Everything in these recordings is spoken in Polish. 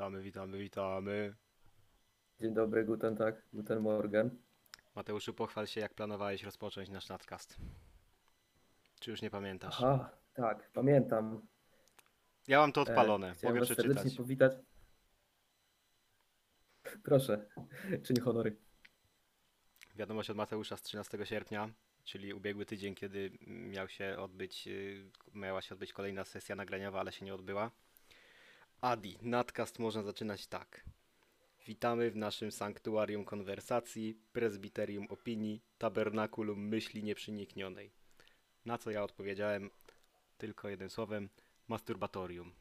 Witamy, witamy, witamy. Dzień dobry, guten Tag, guten Morgen. Mateuszu, pochwal się, jak planowałeś rozpocząć nasz nadcast. Czy już nie pamiętasz? Aha, tak, pamiętam. Ja mam to E, odpalone, Chciałem mogę was serdecznie przeczytać. powitać. Proszę, czyń honory. Wiadomość od Mateusza z 13 sierpnia, czyli ubiegły tydzień, kiedy miał się odbyć, y, miała się odbyć kolejna sesja nagraniowa, ale się nie odbyła. Adi, nadcast można zaczynać tak. Witamy w naszym sanktuarium konwersacji, prezbiterium opinii, tabernakulum myśli nieprzeniknionej. Na co ja odpowiedziałem tylko jednym słowem, masturbatorium.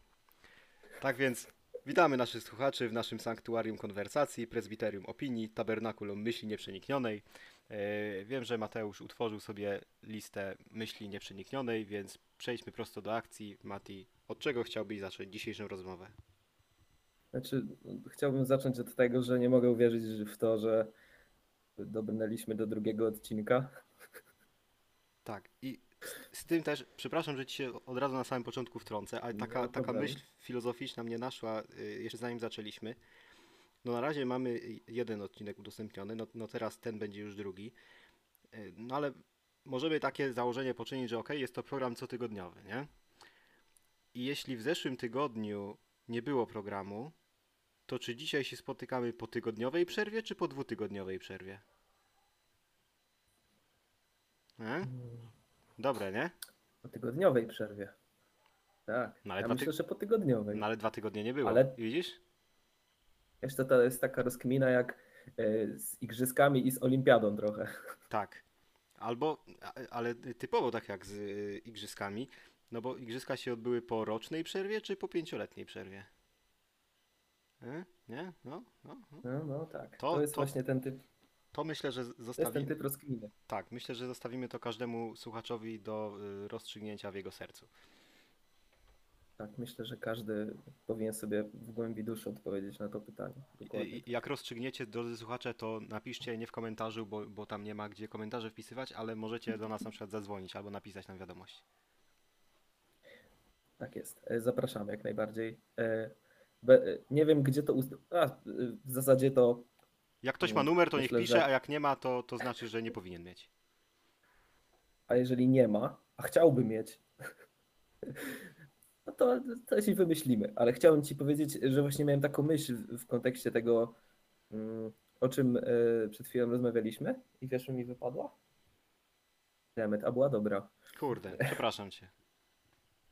Tak więc witamy naszych słuchaczy w naszym sanktuarium konwersacji, prezbiterium opinii, tabernakulum myśli nieprzeniknionej. E, Wiem, że Mateusz utworzył sobie listę myśli nieprzeniknionej, więc przejdźmy prosto do akcji. Mati, od czego chciałbyś zacząć dzisiejszą rozmowę? Znaczy, chciałbym zacząć od tego, że nie mogę uwierzyć w to, że dobrnęliśmy do drugiego odcinka. Tak, i z, tym też, przepraszam, że ci się od razu na samym początku wtrącę, ale Nie taka, ma taka myśl filozoficzna mnie naszła y, jeszcze zanim zaczęliśmy. No na razie mamy jeden odcinek udostępniony, no, no teraz ten będzie już drugi. Y, No ale możemy takie założenie poczynić, że ok, jest to program cotygodniowy, nie? I jeśli w zeszłym tygodniu nie było programu, to czy dzisiaj się spotykamy po tygodniowej przerwie, czy po dwutygodniowej przerwie? E? Dobre, nie? Po tygodniowej przerwie. Tak, No ale ja dwa myślę, ty- że po tygodniowej. No ale dwa tygodnie nie było. Ale- Widzisz? Jeszcze to jest taka rozkmina jak e, z igrzyskami i z olimpiadą trochę. Tak. Albo, ale typowo tak jak z y, igrzyskami, no bo igrzyska się odbyły po rocznej przerwie, czy po pięcioletniej przerwie? E? Nie? No, no, no. No, no tak. To- To, jest to- właśnie ten typ, To myślę, że zostawimy. Tak, myślę, że zostawimy to każdemu słuchaczowi do y, rozstrzygnięcia w jego sercu. Tak, myślę, że każdy powinien sobie w głębi duszy odpowiedzieć na to pytanie. Dokładnie. I- Jak rozstrzygniecie, drodzy słuchacze, to napiszcie nie w komentarzu, bo, bo tam nie ma gdzie komentarze wpisywać, ale możecie do nas na przykład zadzwonić albo napisać nam wiadomość. Tak jest. E, Zapraszamy jak najbardziej. E, e, Nie wiem, gdzie to. Ust... A, w zasadzie to. Jak ktoś ma Mm, numer, to niech myślę, pisze, że- a jak nie ma, to, to znaczy, że nie powinien mieć. A jeżeli nie ma, a chciałby mieć, no to coś i wymyślimy. Ale chciałem Ci powiedzieć, że właśnie miałem taką myśl w- w kontekście tego, mm, o czym e, przed chwilą rozmawialiśmy. I wiesz, co mi wypadła? Demet, a była dobra. Kurde, przepraszam cię.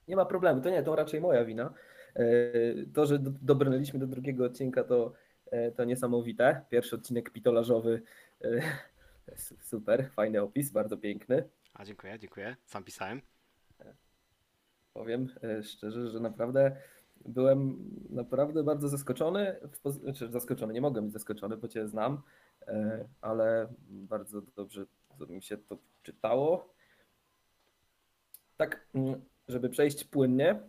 Nie ma problemu, to nie, to raczej moja wina. E, To, że do- dobrnęliśmy do drugiego odcinka, to, to niesamowite. Pierwszy odcinek pitolażowy, e, su- super, fajny opis, bardzo piękny. A dziękuję, dziękuję. Sam pisałem. Powiem e, szczerze, że naprawdę byłem naprawdę bardzo zaskoczony. Znaczy zaskoczony, nie mogłem być zaskoczony, bo Cię znam, e, ale bardzo dobrze mi się to czytało. Tak, mm, żeby przejść płynnie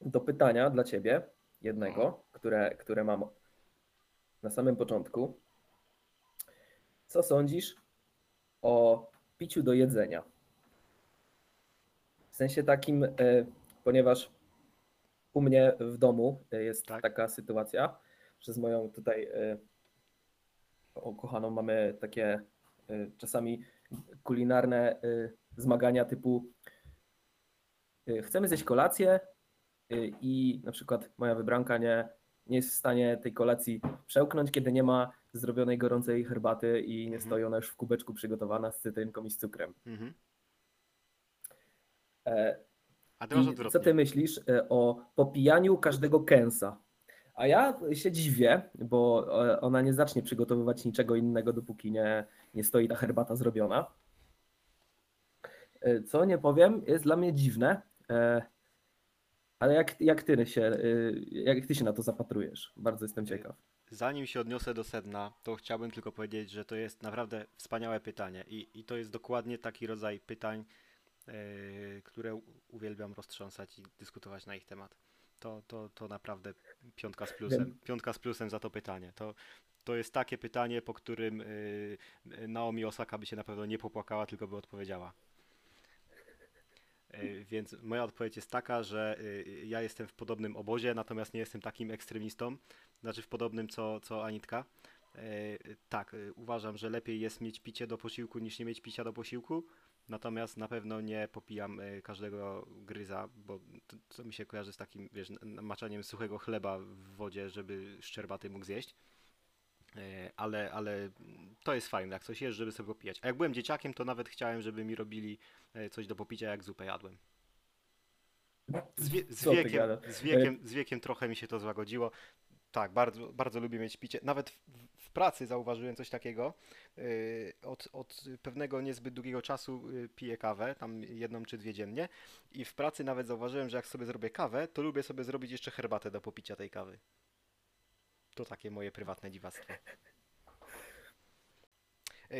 do pytania dla Ciebie, jednego, które, które mam na samym początku. Co sądzisz o piciu do jedzenia? W sensie takim, e, ponieważ u mnie w domu e, jest Tak. taka sytuacja, że z moją tutaj e, ukochaną mamy takie e, czasami kulinarne e, zmagania typu e, chcemy zjeść kolację e, i na przykład moja wybranka nie, nie jest w stanie tej kolacji przełknąć, kiedy nie ma zrobionej gorącej herbaty i nie Mhm. stoi ona już w kubeczku przygotowana z cytrynką i z cukrem. Mhm. E, A ty masz odwrotnie. co ty myślisz e, o popijaniu każdego kęsa? A ja się dziwię, bo e, ona nie zacznie przygotowywać niczego innego, dopóki nie, nie stoi ta herbata zrobiona. Co nie powiem, jest dla mnie dziwne. Ale jak, jak, ty się, e, jak ty się na to zapatrujesz? Bardzo jestem ciekaw. Zanim się odniosę do sedna, to chciałbym tylko powiedzieć, że to jest naprawdę wspaniałe pytanie i, i to jest dokładnie taki rodzaj pytań, yy, które uwielbiam roztrząsać i dyskutować na ich temat. To, to, to naprawdę piątka z plusem. Piątka z plusem za to pytanie. To, to jest takie pytanie, po którym yy, Naomi Osaka by się na pewno nie popłakała, tylko by odpowiedziała. Y, Więc moja odpowiedź jest taka, że y, ja jestem w podobnym obozie, natomiast nie jestem takim ekstremistą, znaczy w podobnym co, co Anitka. Y, Tak, uważam, że lepiej jest mieć picie do posiłku niż nie mieć picia do posiłku, natomiast na pewno nie popijam każdego gryza, bo to, to mi się kojarzy z takim, wiesz, n- maczaniem suchego chleba w wodzie, żeby szczerbaty mógł zjeść. E, ale, ale to jest fajne, jak coś jest, żeby sobie popijać. A jak byłem dzieciakiem, to nawet chciałem, żeby mi robili e, coś do popicia, jak zupę jadłem. Z, wie, z, wiekiem, z, wiekiem, z wiekiem trochę mi się to złagodziło. Tak, bardzo, bardzo lubię mieć picie. Nawet w, w pracy zauważyłem coś takiego. Od, od pewnego niezbyt długiego czasu piję kawę, tam jedną czy dwie dziennie. I w pracy nawet zauważyłem, że jak sobie zrobię kawę, to lubię sobie zrobić jeszcze herbatę do popicia tej kawy. To takie moje prywatne dziwactwo.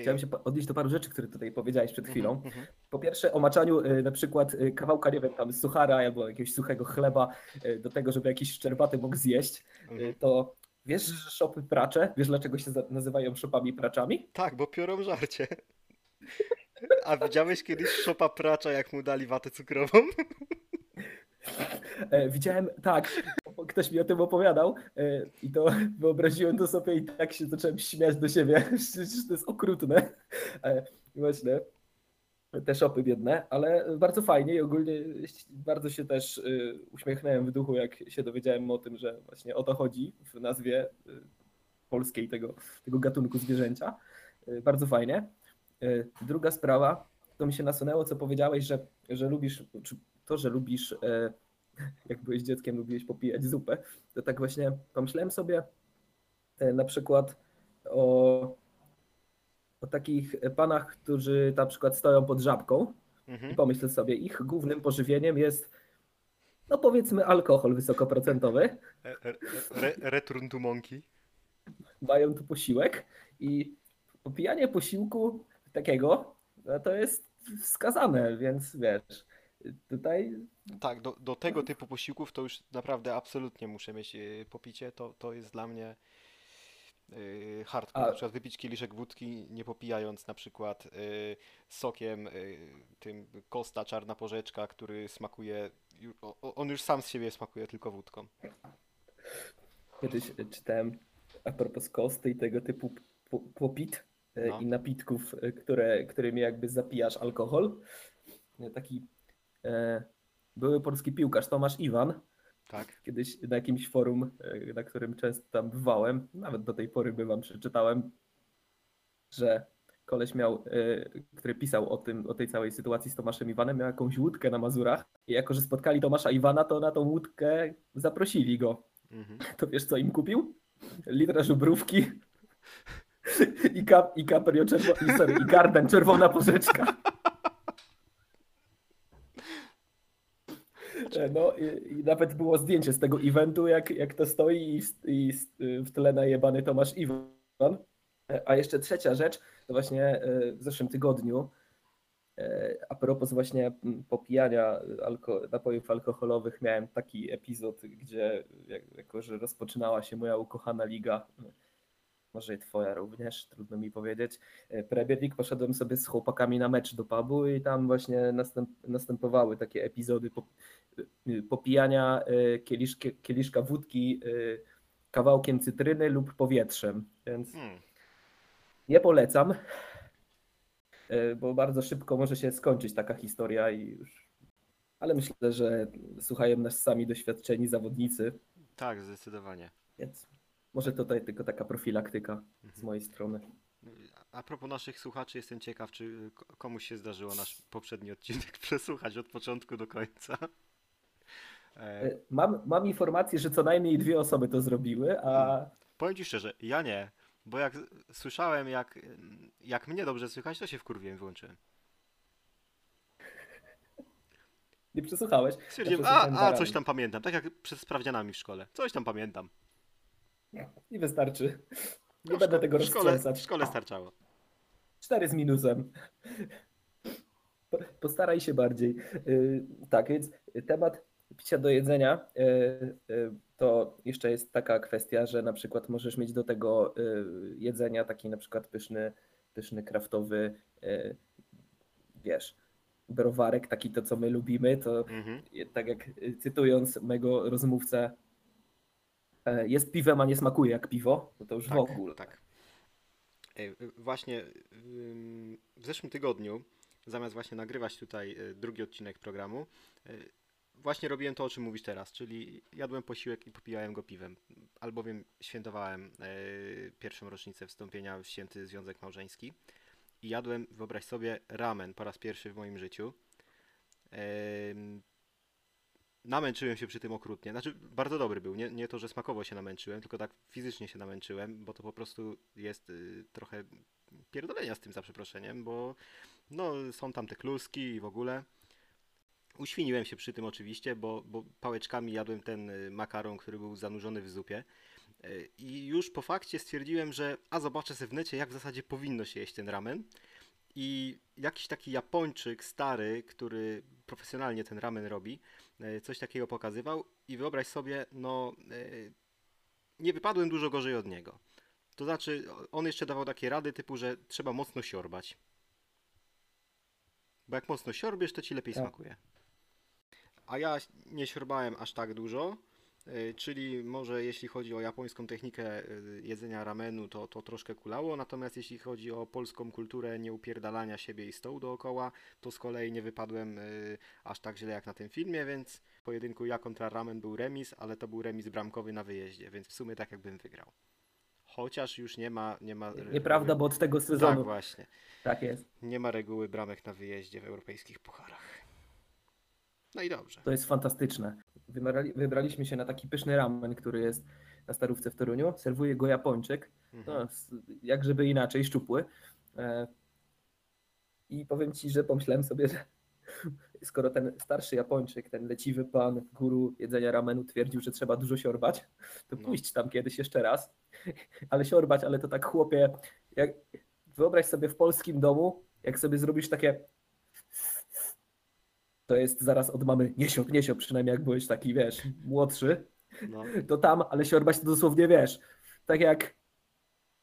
Chciałem się odnieść do paru rzeczy, które tutaj powiedziałeś przed chwilą. mhm, mhm. Po pierwsze o maczaniu y, na przykład y, kawałka, nie wiem, tam suchara albo jakiegoś suchego chleba y, do tego, żeby jakiś szczerbaty mógł zjeść, Mhm. to wiesz, że szopy pracze, wiesz dlaczego się nazywają szopami praczami? Tak, bo piorą żarcie. A widziałeś kiedyś szopa pracza, jak mu dali watę cukrową? E, widziałem, tak, ktoś mi o tym opowiadał e, i to wyobraziłem to sobie i tak się zacząłem śmiać do siebie, to jest okrutne. E, właśnie, te szopy biedne, ale bardzo fajnie i ogólnie bardzo się też uśmiechnąłem w duchu, jak się dowiedziałem o tym, że właśnie o to chodzi w nazwie polskiej tego, tego gatunku zwierzęcia. Bardzo fajnie. Druga sprawa, to mi się nasunęło, co powiedziałeś, że, że lubisz, to, że lubisz, e, jak byłeś dzieckiem, lubiłeś popijać zupę, to tak właśnie pomyślałem sobie e, na przykład o, o takich panach, którzy na przykład stoją pod żabką i Mhm. pomyśl sobie, ich głównym pożywieniem jest, no powiedzmy, alkohol wysokoprocentowy. Re, return to monkey. Mają tu posiłek i popijanie posiłku takiego, no to jest wskazane, więc wiesz, tutaj Tak, do, do tego typu posiłków to już naprawdę absolutnie muszę mieć e, popicie. To, to jest dla mnie e, hardcore. A- Na przykład wypić kieliszek wódki, nie popijając na przykład e, sokiem tym Kosta Czarna Porzeczka, który smakuje, o- on już sam z siebie smakuje tylko wódką. Kiedyś czytałem a propos kosty i tego typu po- popit No. i napitków, które, którymi jakby zapijasz alkohol. Taki były polski piłkarz Tomasz Iwan, Tak. kiedyś na jakimś forum, e, na którym często tam bywałem, nawet do tej pory bywam, przeczytałem, że koleś miał, e, który pisał o tym, o tej całej sytuacji z Tomaszem Iwanem, miał jakąś łódkę na Mazurach i jako, że spotkali Tomasza Iwana, to na tą łódkę zaprosili go Mhm. to wiesz co im kupił? Litra żubrówki i, kap, i kaprio czerwona, sorry, i garden czerwona porzeczka. E, No i, i nawet było zdjęcie z tego eventu, jak, jak to stoi i, i w tle najebany Tomasz Iwan. E, A jeszcze trzecia rzecz, to właśnie e, w zeszłym tygodniu e, a propos właśnie popijania alko- napojów alkoholowych, miałem taki epizod, gdzie jak- jako, że rozpoczynała się moja ukochana liga, może i twoja również, trudno mi powiedzieć, Premier League, poszedłem sobie z chłopakami na mecz do pubu i tam właśnie następ, następowały takie epizody popijania e, kieliszki, kieliszka wódki e, kawałkiem cytryny lub powietrzem, więc Hmm. nie polecam, bo bardzo szybko może się skończyć taka historia i już. Ale myślę, że słuchają nas sami doświadczeni zawodnicy, Tak, zdecydowanie. więc może tutaj tylko taka profilaktyka z Mhm. mojej strony. A propos naszych słuchaczy, jestem ciekaw, czy ko- komuś się zdarzyło nasz poprzedni odcinek przesłuchać od początku do końca. E, E, Mam, mam informację, że co najmniej dwie osoby to zrobiły, a powiem Ci szczerze, ja nie, bo jak słyszałem, jak, jak mnie dobrze słychać, to się wkurwiłem wyłączyłem. nie przesłuchałeś. Stwierdziłem, a, a coś tam pamiętam, tak jak przed sprawdzianami w szkole. Coś tam pamiętam. I wystarczy. Nie W będę tego w szkole, w szkole starczało. Cztery z minusem. Po- Postaraj się bardziej. Y, Tak, więc temat picia do jedzenia y, y, to jeszcze jest taka kwestia, że na przykład możesz mieć do tego y, jedzenia taki na przykład pyszny, pyszny kraftowy, wiesz, browarek, taki to, co my lubimy, to Mhm. tak jak cytując mego rozmówcę, e, jest piwem, a nie smakuje jak piwo, no to już w ogóle. Tak. Właśnie w zeszłym tygodniu, zamiast właśnie nagrywać tutaj drugi odcinek programu, właśnie robiłem to, o czym mówisz teraz, czyli jadłem posiłek i popijałem go piwem, albowiem świętowałem y, pierwszą rocznicę wstąpienia w święty związek małżeński i jadłem, wyobraź sobie, ramen po raz pierwszy w moim życiu. Namęczyłem się przy tym okrutnie. Znaczy, bardzo dobry był. Nie, nie to, że smakowo się namęczyłem, tylko tak fizycznie się namęczyłem, bo to po prostu jest y, trochę pierdolenia z tym za przeproszeniem, bo no, są tam te kluski i w ogóle. Uświniłem się przy tym oczywiście, bo, bo pałeczkami jadłem ten y, makaron, który był zanurzony w zupie. Y, I już po fakcie stwierdziłem, że a zobaczę sobie w necie, jak w zasadzie powinno się jeść ten ramen. I jakiś taki Japończyk stary, który profesjonalnie ten ramen robi, e, coś takiego pokazywał i wyobraź sobie, no nie wypadłem dużo gorzej od niego. To znaczy, on jeszcze dawał takie rady typu, że trzeba mocno siorbać. Bo jak mocno siorbiesz, to ci lepiej Tak. smakuje. A ja nie siorbałem aż tak dużo, y, czyli może jeśli chodzi o japońską technikę y, jedzenia ramenu, to, to troszkę kulało, natomiast jeśli chodzi o polską kulturę nieupierdalania siebie i stołu dookoła, to z kolei nie wypadłem y, aż tak źle jak na tym filmie, więc w pojedynku ja kontra ramen był remis, ale to był remis bramkowy na wyjeździe, więc w sumie tak jakbym wygrał. Chociaż już nie ma... Nie ma Nieprawda, bo od tego Tak, sezonu właśnie. tak jest. Nie ma reguły bramek na wyjeździe w europejskich pucharach. No i dobrze. To jest fantastyczne. Wybrali, wybraliśmy się na taki pyszny ramen, który jest na starówce w Toruniu. Serwuje go Japończyk. Mhm. No, jak żeby inaczej, szczupły. E, I powiem ci, że pomyślałem sobie, że skoro ten starszy Japończyk, ten leciwy pan, guru jedzenia ramenu twierdził, że trzeba dużo siorbać, to No. pójść tam kiedyś jeszcze raz. Ale siorbać, ale to tak chłopie, jak, wyobraź sobie w polskim domu, jak sobie zrobisz takie to jest zaraz od mamy nie siop, nie siop, przynajmniej jak byłeś taki, wiesz, młodszy, No. to tam, ale siorbać to dosłownie wiesz. Tak jak,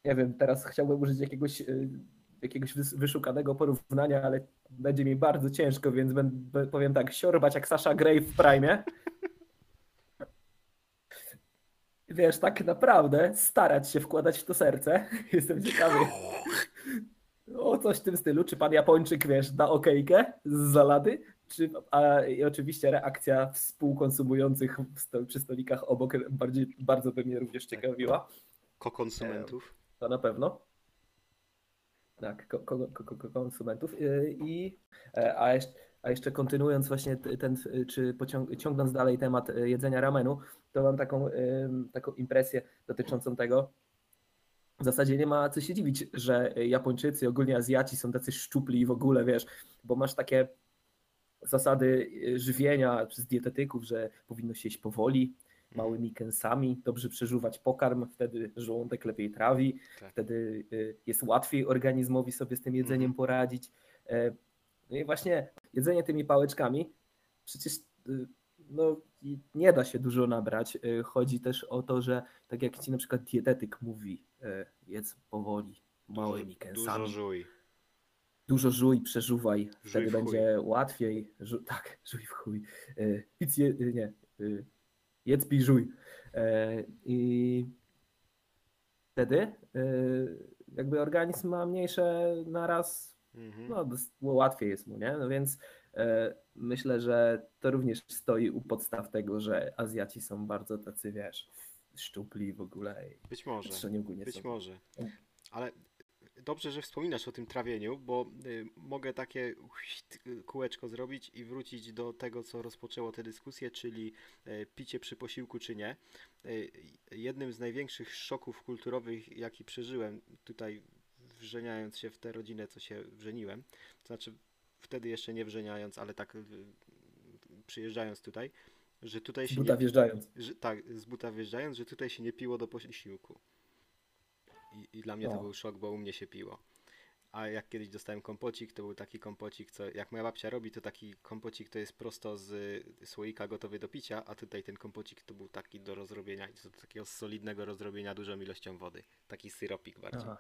nie wiem, teraz chciałbym użyć jakiegoś, y, jakiegoś wys- wyszukanego porównania, ale będzie mi bardzo ciężko, więc będę, powiem tak, siorbać jak Sasha Grey w Prime. Wiesz, tak naprawdę starać się wkładać w to serce. Jestem ciekawy. O coś w tym stylu. Czy pan Japończyk, wiesz, da okejkę z zalady? Czy, a, I oczywiście reakcja współkonsumujących sto, przy stolikach obok bardziej, bardzo by mnie również ciekawiła. Kokonsumentów. To na pewno. Tak, ko, ko, ko, ko, ko- konsumentów. Yy, I, e, a, jeszcze, a jeszcze kontynuując właśnie ten, czy pociąg, ciągnąc dalej temat jedzenia ramenu, to mam taką, taką impresję dotyczącą tego. W zasadzie nie ma co się dziwić, że Japończycy, ogólnie Azjaci są tacy szczupli w ogóle, wiesz, bo masz takie zasady y, żywienia przez dietetyków, że powinno się jeść powoli, małymi kęsami, dobrze przeżuwać pokarm, wtedy żołądek lepiej trawi, Tak. wtedy y, jest łatwiej organizmowi sobie z tym jedzeniem Mhm. poradzić. E, No i właśnie jedzenie tymi pałeczkami, przecież no, nie da się dużo nabrać. Chodzi też o to, że tak jak ci na przykład dietetyk mówi, e, jedz powoli, małymi Dużo kęsami. żuj. Dużo żuj, przeżuwaj, wtedy w chuj. będzie łatwiej. Żu- tak, żuj w chuj. E, Pic je, nie, y, jedz, pij, żuj. E, I wtedy y, jakby organizm ma mniejsze naraz, Mhm. no dos- łatwiej jest mu, nie? No więc e, myślę, że to również stoi u podstaw tego, że Azjaci są bardzo tacy, wiesz, szczupli w ogóle Być może. Być są. może. Ale dobrze, że wspominasz o tym trawieniu, bo y, mogę takie kółeczko zrobić i wrócić do tego, co rozpoczęło tę dyskusję, czyli y, picie przy posiłku czy nie. Y, jednym z największych szoków kulturowych, jaki przeżyłem tutaj wrzeniając się w tę rodzinę, co się wrzeniłem, to znaczy wtedy jeszcze nie wrzeniając, ale tak przyjeżdżając tutaj, że tutaj Z się buta nie, wjeżdżając. że, tak, z buta wjeżdżając, że tutaj się nie piło do posiłku. I, I dla mnie to O. był szok, bo u mnie się piło. A jak kiedyś dostałem kompocik, to był taki kompocik, co jak moja babcia robi, to taki kompocik to jest prosto z słoika gotowy do picia, a tutaj ten kompocik to był taki do rozrobienia, do takiego solidnego rozrobienia dużą ilością wody. Taki syropik bardziej. Aha.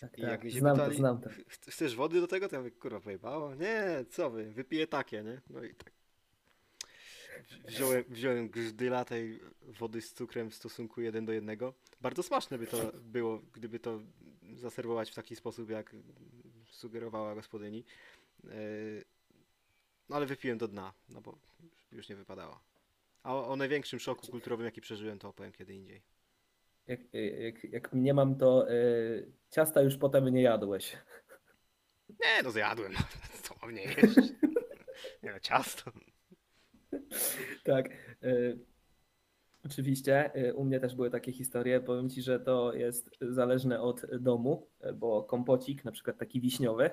Tak, I tak. jak mi się Znam to, pytali, znam to. "Ch- chcesz wody do tego? To ja mówię, kurwa, pojebało? Nie, co wy, wypiję takie, nie? No i tak. Wziąłem, wziąłem grzdyla tej wody z cukrem w stosunku 1 do 1. Bardzo smaczne by to było, gdyby to zaserwować w taki sposób, jak sugerowała gospodyni. No ale wypiłem do dna, no bo już nie wypadało. A o, o największym szoku kulturowym, jaki przeżyłem, to opowiem kiedy indziej. Jak, jak, jak nie mam, to y, ciasta już potem nie jadłeś. Nie, no zjadłem. Co mam nie jeść? Nie no, ciasto. Tak. y, Oczywiście, y, u mnie też były takie historie. Powiem ci, że to jest zależne od domu, y, bo kompocik, na przykład taki wiśniowy,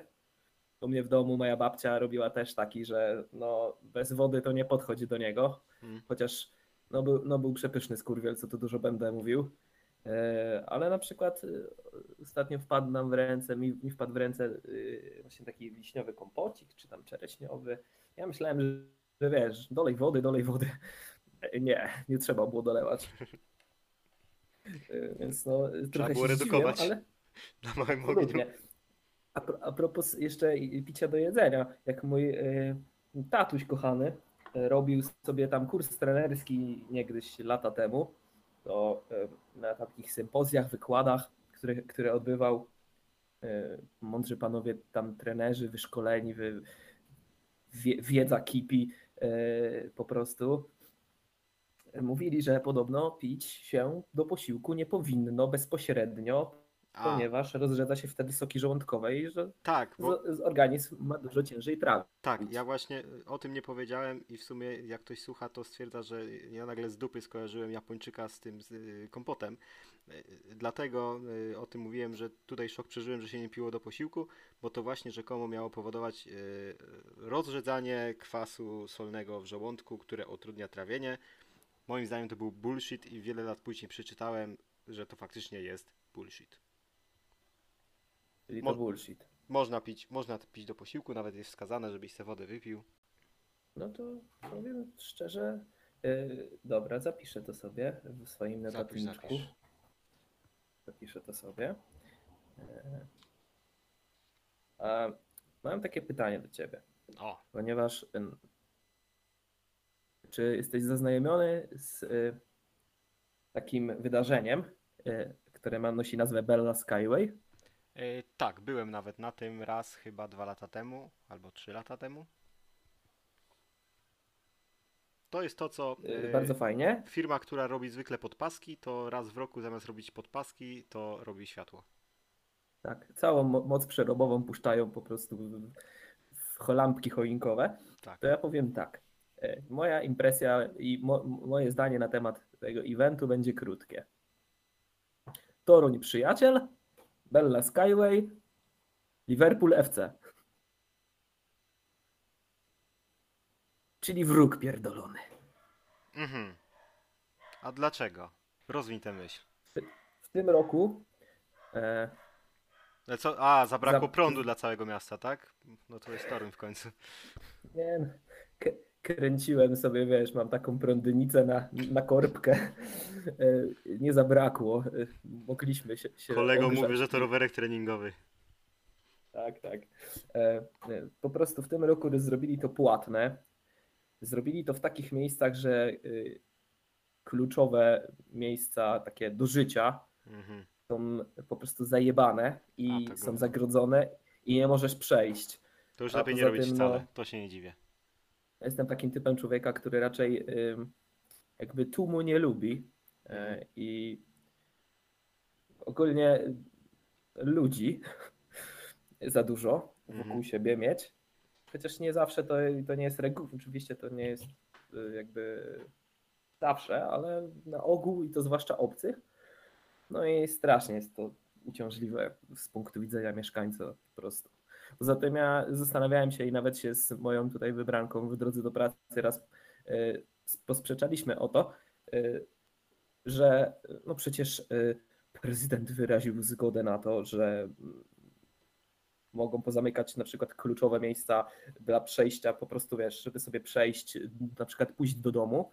u mnie w domu moja babcia robiła też taki, że no, bez wody to nie podchodzi do niego, Mm. chociaż no, był, no, był przepyszny skurwiel, co tu dużo będę mówił. E, Ale na przykład y, ostatnio wpadł nam w ręce, mi, mi wpadł w ręce właśnie taki wiśniowy kompocik, czy tam czereśniowy. Ja myślałem, że, że wiesz, dolej wody, dolej wody. E, Nie, nie trzeba było dolewać. E, Więc no, trochę było się redukować. ale Na małym ogniu. A, pro- a propos jeszcze picia do jedzenia, jak mój y, tatuś kochany y, robił sobie tam kurs trenerski niegdyś lata temu, to y, na takich sympozjach, wykładach, które, które odbywał mądrzy panowie tam trenerzy, wyszkoleni, wy, wie, wiedza kipi po prostu. Mówili, że podobno pić się do posiłku nie powinno bezpośrednio, A, ponieważ rozrzedza się wtedy soki żołądkowe i że tak, bo, z, z organizm ma dużo ciężej trawić. tak, ja właśnie y, o tym nie powiedziałem i w sumie jak ktoś słucha, to stwierdza, że ja nagle z dupy skojarzyłem Japończyka z tym z y, kompotem. Y, Dlatego y, o tym mówiłem, że tutaj szok przeżyłem, że się nie piło do posiłku, bo to właśnie rzekomo miało powodować rozrzedzanie kwasu solnego w żołądku, które utrudnia trawienie. Moim zdaniem to był bullshit i wiele lat później przeczytałem, że to faktycznie jest bullshit. Czyli Mo- to bullshit. Można pić, można pić do posiłku, nawet jest wskazane, żebyś sobie wodę wypił. No to powiem szczerze, yy, dobra, zapiszę to sobie w swoim Zapisz, notatniczku. zapisz. Zapiszę to sobie. Yy. A mam takie pytanie do ciebie, O, ponieważ ym, czy jesteś zaznajomiony z y, takim wydarzeniem, y, które ma nosi nazwę Bella Skyway? Yy, tak, byłem nawet na tym raz chyba dwa lata temu, albo trzy lata temu. To jest to, co Y, yy, Bardzo fajnie. firma, która robi zwykle podpaski, to raz w roku zamiast robić podpaski, to robi światło. Tak, całą mo- moc przerobową puszczają po prostu w, w lampki choinkowe. Tak. To ja powiem tak. e, Moja impresja i mo, moje zdanie na temat tego eventu będzie krótkie. Toruń przyjaciel, Bella Skyway, Liverpool FC. Czyli wróg pierdolony. Mhm. A dlaczego? Rozwiń tę myśl. W tym roku e, Ale co? A, zabrakło Za- prądu dla całego miasta, tak? No to jest Toruń w końcu. Nie, no, kręciłem sobie, wiesz, mam taką prądynicę na, na korbkę. E, Nie zabrakło. E, Mogliśmy się. się Kolego ogrzać. mówi, że to rowerek treningowy. Tak, tak. E, Po prostu w tym roku zrobili to płatne. Zrobili to w takich miejscach, że kluczowe miejsca takie do życia Mhm. są po prostu zajebane i A, są zagrodzone i nie możesz przejść. To już A lepiej nie robić tym, wcale, no- to się nie dziwię. Ja Jestem takim typem człowieka, który raczej jakby tłumu nie lubi Mhm. e, i ogólnie ludzi za dużo wokół Mhm. siebie mieć. Chociaż nie zawsze to, to nie jest reguła, oczywiście to nie jest y, jakby zawsze, ale na ogół i to zwłaszcza obcych. No i strasznie jest to uciążliwe z punktu widzenia mieszkańca po prostu. Poza tym ja zastanawiałem się i nawet się z moją tutaj wybranką w drodze do pracy raz y, posprzeczaliśmy o to, y, że no przecież y, prezydent wyraził zgodę na to, że mm, mogą pozamykać na przykład kluczowe miejsca dla przejścia, po prostu wiesz, żeby sobie przejść, na przykład pójść do domu.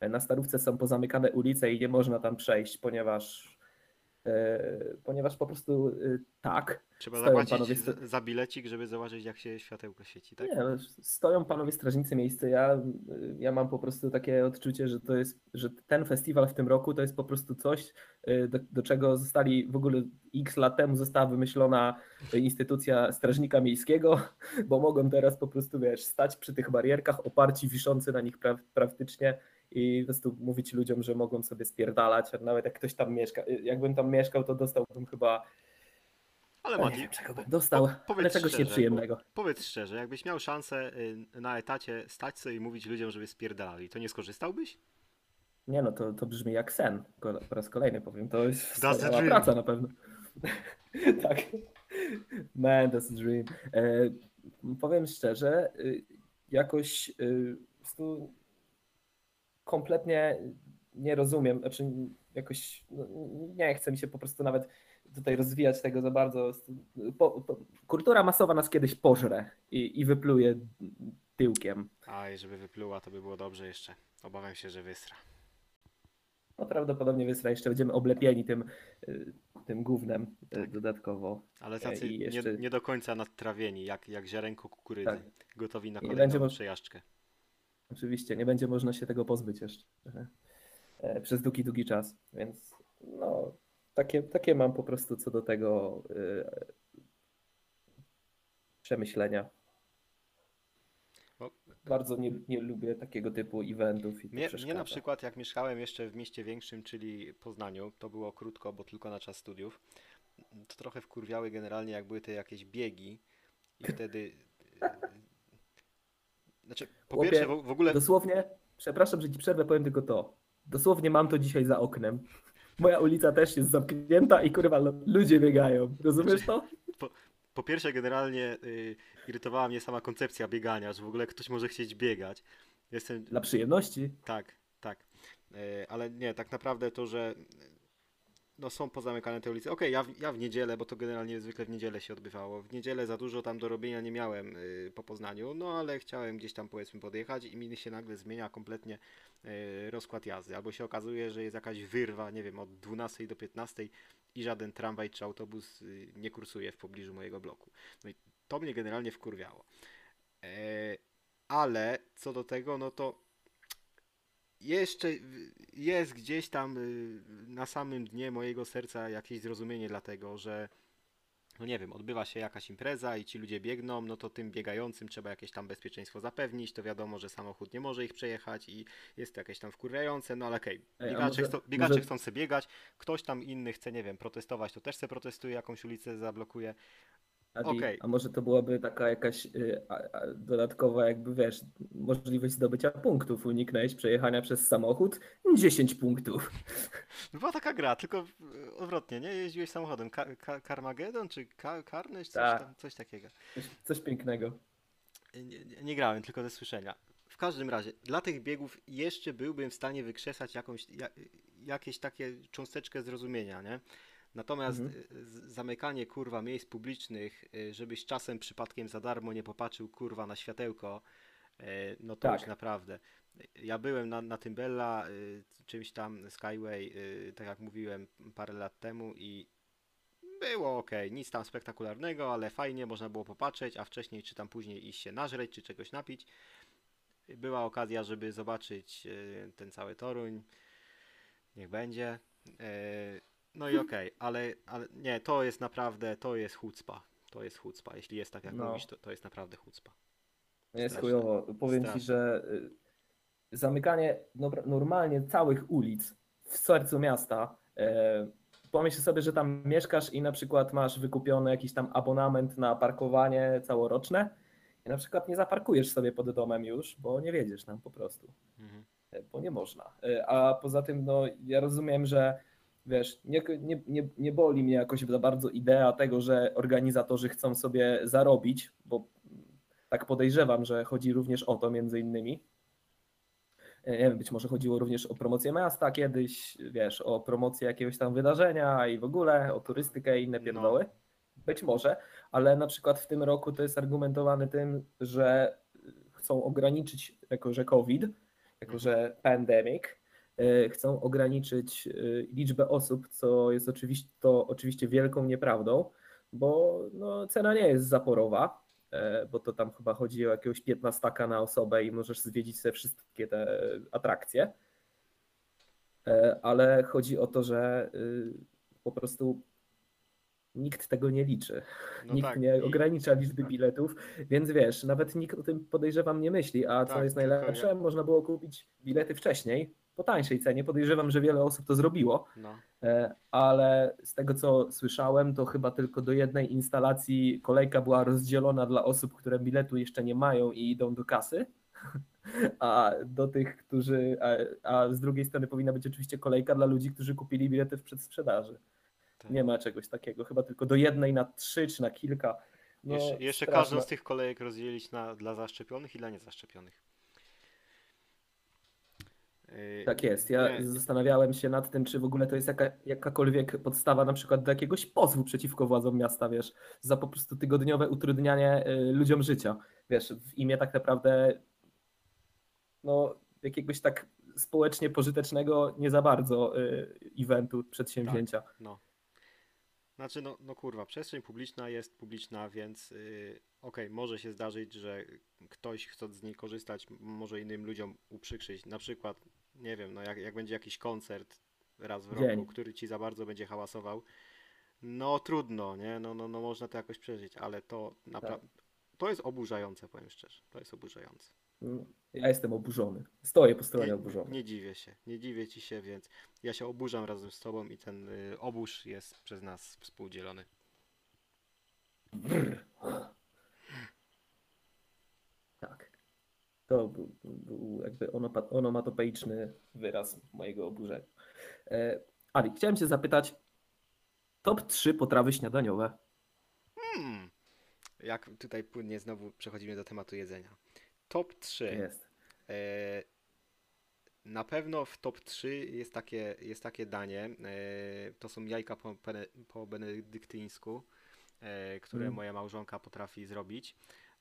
Na starówce są pozamykane ulice i nie można tam przejść, ponieważ e, ponieważ po prostu y, tak, Trzeba zapłacić panowie za, bilecik, żeby zobaczyć, jak się światełko świeci, tak? Nie, no, stoją panowie strażnicy miejscy. Ja, ja mam po prostu takie odczucie, że to jest, że ten festiwal w tym roku to jest po prostu coś, y, do, do czego zostali w ogóle x lat temu została wymyślona instytucja strażnika miejskiego, bo mogą teraz po prostu, wiesz, stać przy tych barierkach oparci, wiszący na nich pra, praktycznie i po prostu mówić ludziom, że mogą sobie spierdalać, a nawet jak ktoś tam mieszka, jakbym tam mieszkał, to dostałbym chyba, Ale no Mati, czego bym dostał, po- ale czegoś szczerze, nieprzyjemnego. powiedz szczerze, jakbyś miał szansę y, na etacie stać sobie i mówić ludziom, żeby spierdalali, to nie skorzystałbyś? Nie no, to, to brzmi jak sen. Po raz kolejny powiem. To jest praca na pewno. tak. Man, that's a dream. E, powiem szczerze, y, jakoś po prostu kompletnie nie rozumiem, znaczy jakoś no, nie chce mi się po prostu nawet tutaj rozwijać tego za bardzo. Po, po, kultura masowa nas kiedyś pożre i, i wypluje tyłkiem. A żeby wypluła, to by było dobrze jeszcze. Obawiam się, że wysra. No prawdopodobnie wysra jeszcze będziemy oblepieni tym, y, tym gównem y, Tak. dodatkowo. Ale E, tacy i jeszcze- nie, nie do końca nadtrawieni, jak, jak ziarenko kukurydzy. Tak. Gotowi na I kolejną będzie mo- przejażdżkę. Oczywiście nie będzie można się tego pozbyć jeszcze e, przez długi, długi czas. Więc no, takie, takie mam po prostu co do tego y, przemyślenia. Bo- Bardzo nie, nie lubię takiego typu eventów i Mnie, mnie na przykład, jak mieszkałem jeszcze w mieście większym, czyli Poznaniu, to było krótko, bo tylko na czas studiów, to trochę wkurwiały generalnie, jak były te jakieś biegi i wtedy... Znaczy, po Chłopie, pierwsze, w, w ogóle Dosłownie, przepraszam, że ci przerwę, powiem tylko to. Dosłownie mam to dzisiaj za oknem. Moja ulica też jest zamknięta i kurwa no, ludzie biegają. Rozumiesz to? Po pierwsze, generalnie y, irytowała mnie sama koncepcja biegania, że w ogóle ktoś może chcieć biegać. Jestem. Dla przyjemności. Tak, tak. Y, ale nie, tak naprawdę to, że no, są pozamykane te ulice. Okej, ja, w- ja w niedzielę, bo to generalnie zwykle w niedzielę się odbywało. W niedzielę za dużo tam do robienia nie miałem y, po Poznaniu, no ale chciałem gdzieś tam powiedzmy podjechać i mi się nagle zmienia kompletnie y, rozkład jazdy. Albo się okazuje, że jest jakaś wyrwa, nie wiem, od 12 do 15 i żaden tramwaj czy autobus y, nie kursuje w pobliżu mojego bloku. No i to mnie generalnie wkurwiało. E, ale co do tego, no to jeszcze jest gdzieś tam y, na samym dnie mojego serca jakieś zrozumienie dlatego, że no nie wiem, odbywa się jakaś impreza i ci ludzie biegną, no to tym biegającym trzeba jakieś tam bezpieczeństwo zapewnić, to wiadomo, że samochód nie może ich przejechać i jest to jakieś tam wkurwiające, no ale okej, Ej, a biegacze, może- chcą, biegacze może- chcą sobie biegać, ktoś tam inny chce, nie wiem, protestować, to też se protestuje, jakąś ulicę zablokuje. Okej. A może to byłaby taka jakaś y, a, a, dodatkowa, jakby wiesz, możliwość zdobycia punktów. Uniknąłeś przejechania przez samochód 10 punktów. Była taka gra, tylko y, odwrotnie, nie? Jeździłeś samochodem, Ka Ka czy Ka Carnage, coś, Tak. tam, coś takiego. Coś, coś pięknego. Nie, nie, nie grałem, tylko ze słyszenia. W każdym razie, dla tych biegów jeszcze byłbym w stanie wykrzesać jakąś, ja, jakieś takie cząsteczkę zrozumienia, nie? Natomiast Mhm. y, zamykanie kurwa miejsc publicznych, y, żebyś czasem przypadkiem za darmo nie popatrzył kurwa na światełko, y, no to Tak. już naprawdę. Ja byłem na, na tym Bella, czymś tam Skyway, tak jak mówiłem parę lat temu i było ok, nic tam spektakularnego, ale fajnie, można było popatrzeć, a wcześniej czy tam później iść się nażreć, czy czegoś napić. Była okazja, żeby zobaczyć ten cały Toruń. Niech będzie. No i okej, ale, ale nie, to jest naprawdę, to jest chucpa. To jest chucpa. Jeśli jest tak jak No. mówisz, to, to jest naprawdę chucpa. Jest Straszne. chujowo. Powiem Straszne. ci, że y, zamykanie normalnie całych ulic w sercu miasta. e, Pomyśl sobie, że tam mieszkasz i na przykład masz wykupiony jakiś tam abonament na parkowanie całoroczne i na przykład nie zaparkujesz sobie pod domem już, bo nie wiedziesz tam po prostu. Mhm. E, bo nie można. E, A poza tym, no, ja rozumiem, że wiesz, nie, nie, nie, nie boli mnie jakoś za bardzo idea tego, że organizatorzy chcą sobie zarobić, bo tak podejrzewam, że chodzi również o to między innymi. E, Nie wiem, być może chodziło również o promocję miasta kiedyś, wiesz, o promocję jakiegoś tam wydarzenia i w ogóle o turystykę i inne No. pierdoły. Być może, ale na przykład w tym roku to jest argumentowane tym, że chcą ograniczyć jako, że COVID, jako, że pandemic, chcą ograniczyć e, liczbę osób, co jest oczywiście, to oczywiście wielką nieprawdą, bo no, cena nie jest zaporowa, e, bo to tam chyba chodzi o jakiegoś 15 na osobę i możesz zwiedzić sobie wszystkie te atrakcje. E, Ale chodzi o to, że po prostu nikt tego nie liczy. No nikt tak, nie ogranicza liczby biletów, więc wiesz, nawet nikt o tym podejrzewam nie myśli. A co Tak, jest najlepsze, ja- można było kupić bilety wcześniej po tańszej cenie. Podejrzewam, że wiele osób to zrobiło, No. e, ale z tego co słyszałem, to chyba tylko do jednej instalacji kolejka była rozdzielona dla osób, które biletu jeszcze nie mają i idą do kasy. A do tych, którzy. A, a z drugiej strony powinna być oczywiście kolejka dla ludzi, którzy kupili bilety w przedsprzedaży. Tak. Nie ma czegoś takiego. Chyba tylko do jednej na trzy czy na kilka. No, jeszcze jeszcze każdą z tych kolejek rozdzielić na, dla zaszczepionych i dla niezaszczepionych. Yy, Tak jest. Ja Nie. zastanawiałem się nad tym, czy w ogóle to jest jaka, jakakolwiek podstawa na przykład do jakiegoś pozwu przeciwko władzom miasta, wiesz, za po prostu tygodniowe utrudnianie y, ludziom życia. Wiesz, w imię tak naprawdę no, jakiegoś tak społecznie pożytecznego nie za bardzo y, eventu, przedsięwzięcia. No. Znaczy, no, no kurwa, przestrzeń publiczna jest publiczna, więc yy, okej, może się zdarzyć, że ktoś chcąc z niej korzystać, może innym ludziom uprzykrzyć. Na przykład, nie wiem, no jak, jak będzie jakiś koncert raz w Dzień. roku, który ci za bardzo będzie hałasował, no trudno, nie? No, no, no można to jakoś przeżyć, ale to naprawdę. To jest oburzające, powiem szczerze. To jest oburzające. Mm, Ja jestem oburzony. Stoję po stronie Nie, oburzony. nie dziwię się, nie dziwię ci się, więc ja się oburzam razem z tobą i ten y, obóz jest przez nas współdzielony. Tak. To był, był jakby onomatopeiczny wyraz mojego oburzenia. E, Ali, chciałem cię zapytać, top 3 potrawy śniadaniowe. Hmm. Jak tutaj płynnie znowu przechodzimy do tematu jedzenia. Top 3. Jest. E, na pewno w top 3 jest takie, jest takie danie. E, to są jajka po, po benedyktyńsku, które Mm. moja małżonka potrafi zrobić.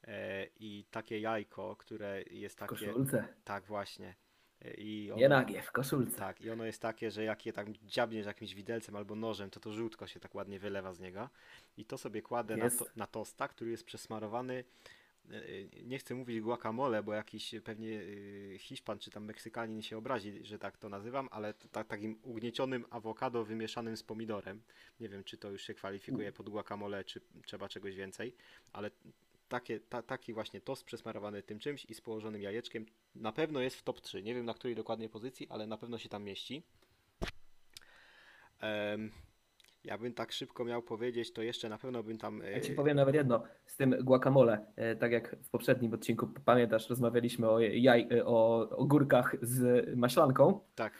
E, I takie jajko, które jest W takie. koszulce. Tak, właśnie. E, I Nie ono- nagie, w koszulce. Tak, i ono jest takie, że jak je tam dziabniesz jakimś widelcem albo nożem, to to żółtko się tak ładnie wylewa z niego. I to sobie kładę na, to, na tosta, który jest przesmarowany. e, Nie chcę mówić guacamole, bo jakiś pewnie Hiszpan czy tam Meksykanin się obrazi, że tak to nazywam, ale tak, takim ugniecionym awokado wymieszanym z pomidorem. Nie wiem, czy to już się kwalifikuje pod guacamole, czy trzeba czegoś więcej, ale takie, ta, taki właśnie tost przesmarowany tym czymś i z położonym jajeczkiem na pewno jest w top 3. Nie wiem na której dokładnie pozycji, ale na pewno się tam mieści. Em, ja bym tak szybko miał powiedzieć, to jeszcze na pewno bym tam. e, Ja ci powiem nawet jedno, z tym guacamole, e, tak jak w poprzednim odcinku, pamiętasz, rozmawialiśmy o, jaj, e, o ogórkach z maślanką. Tak,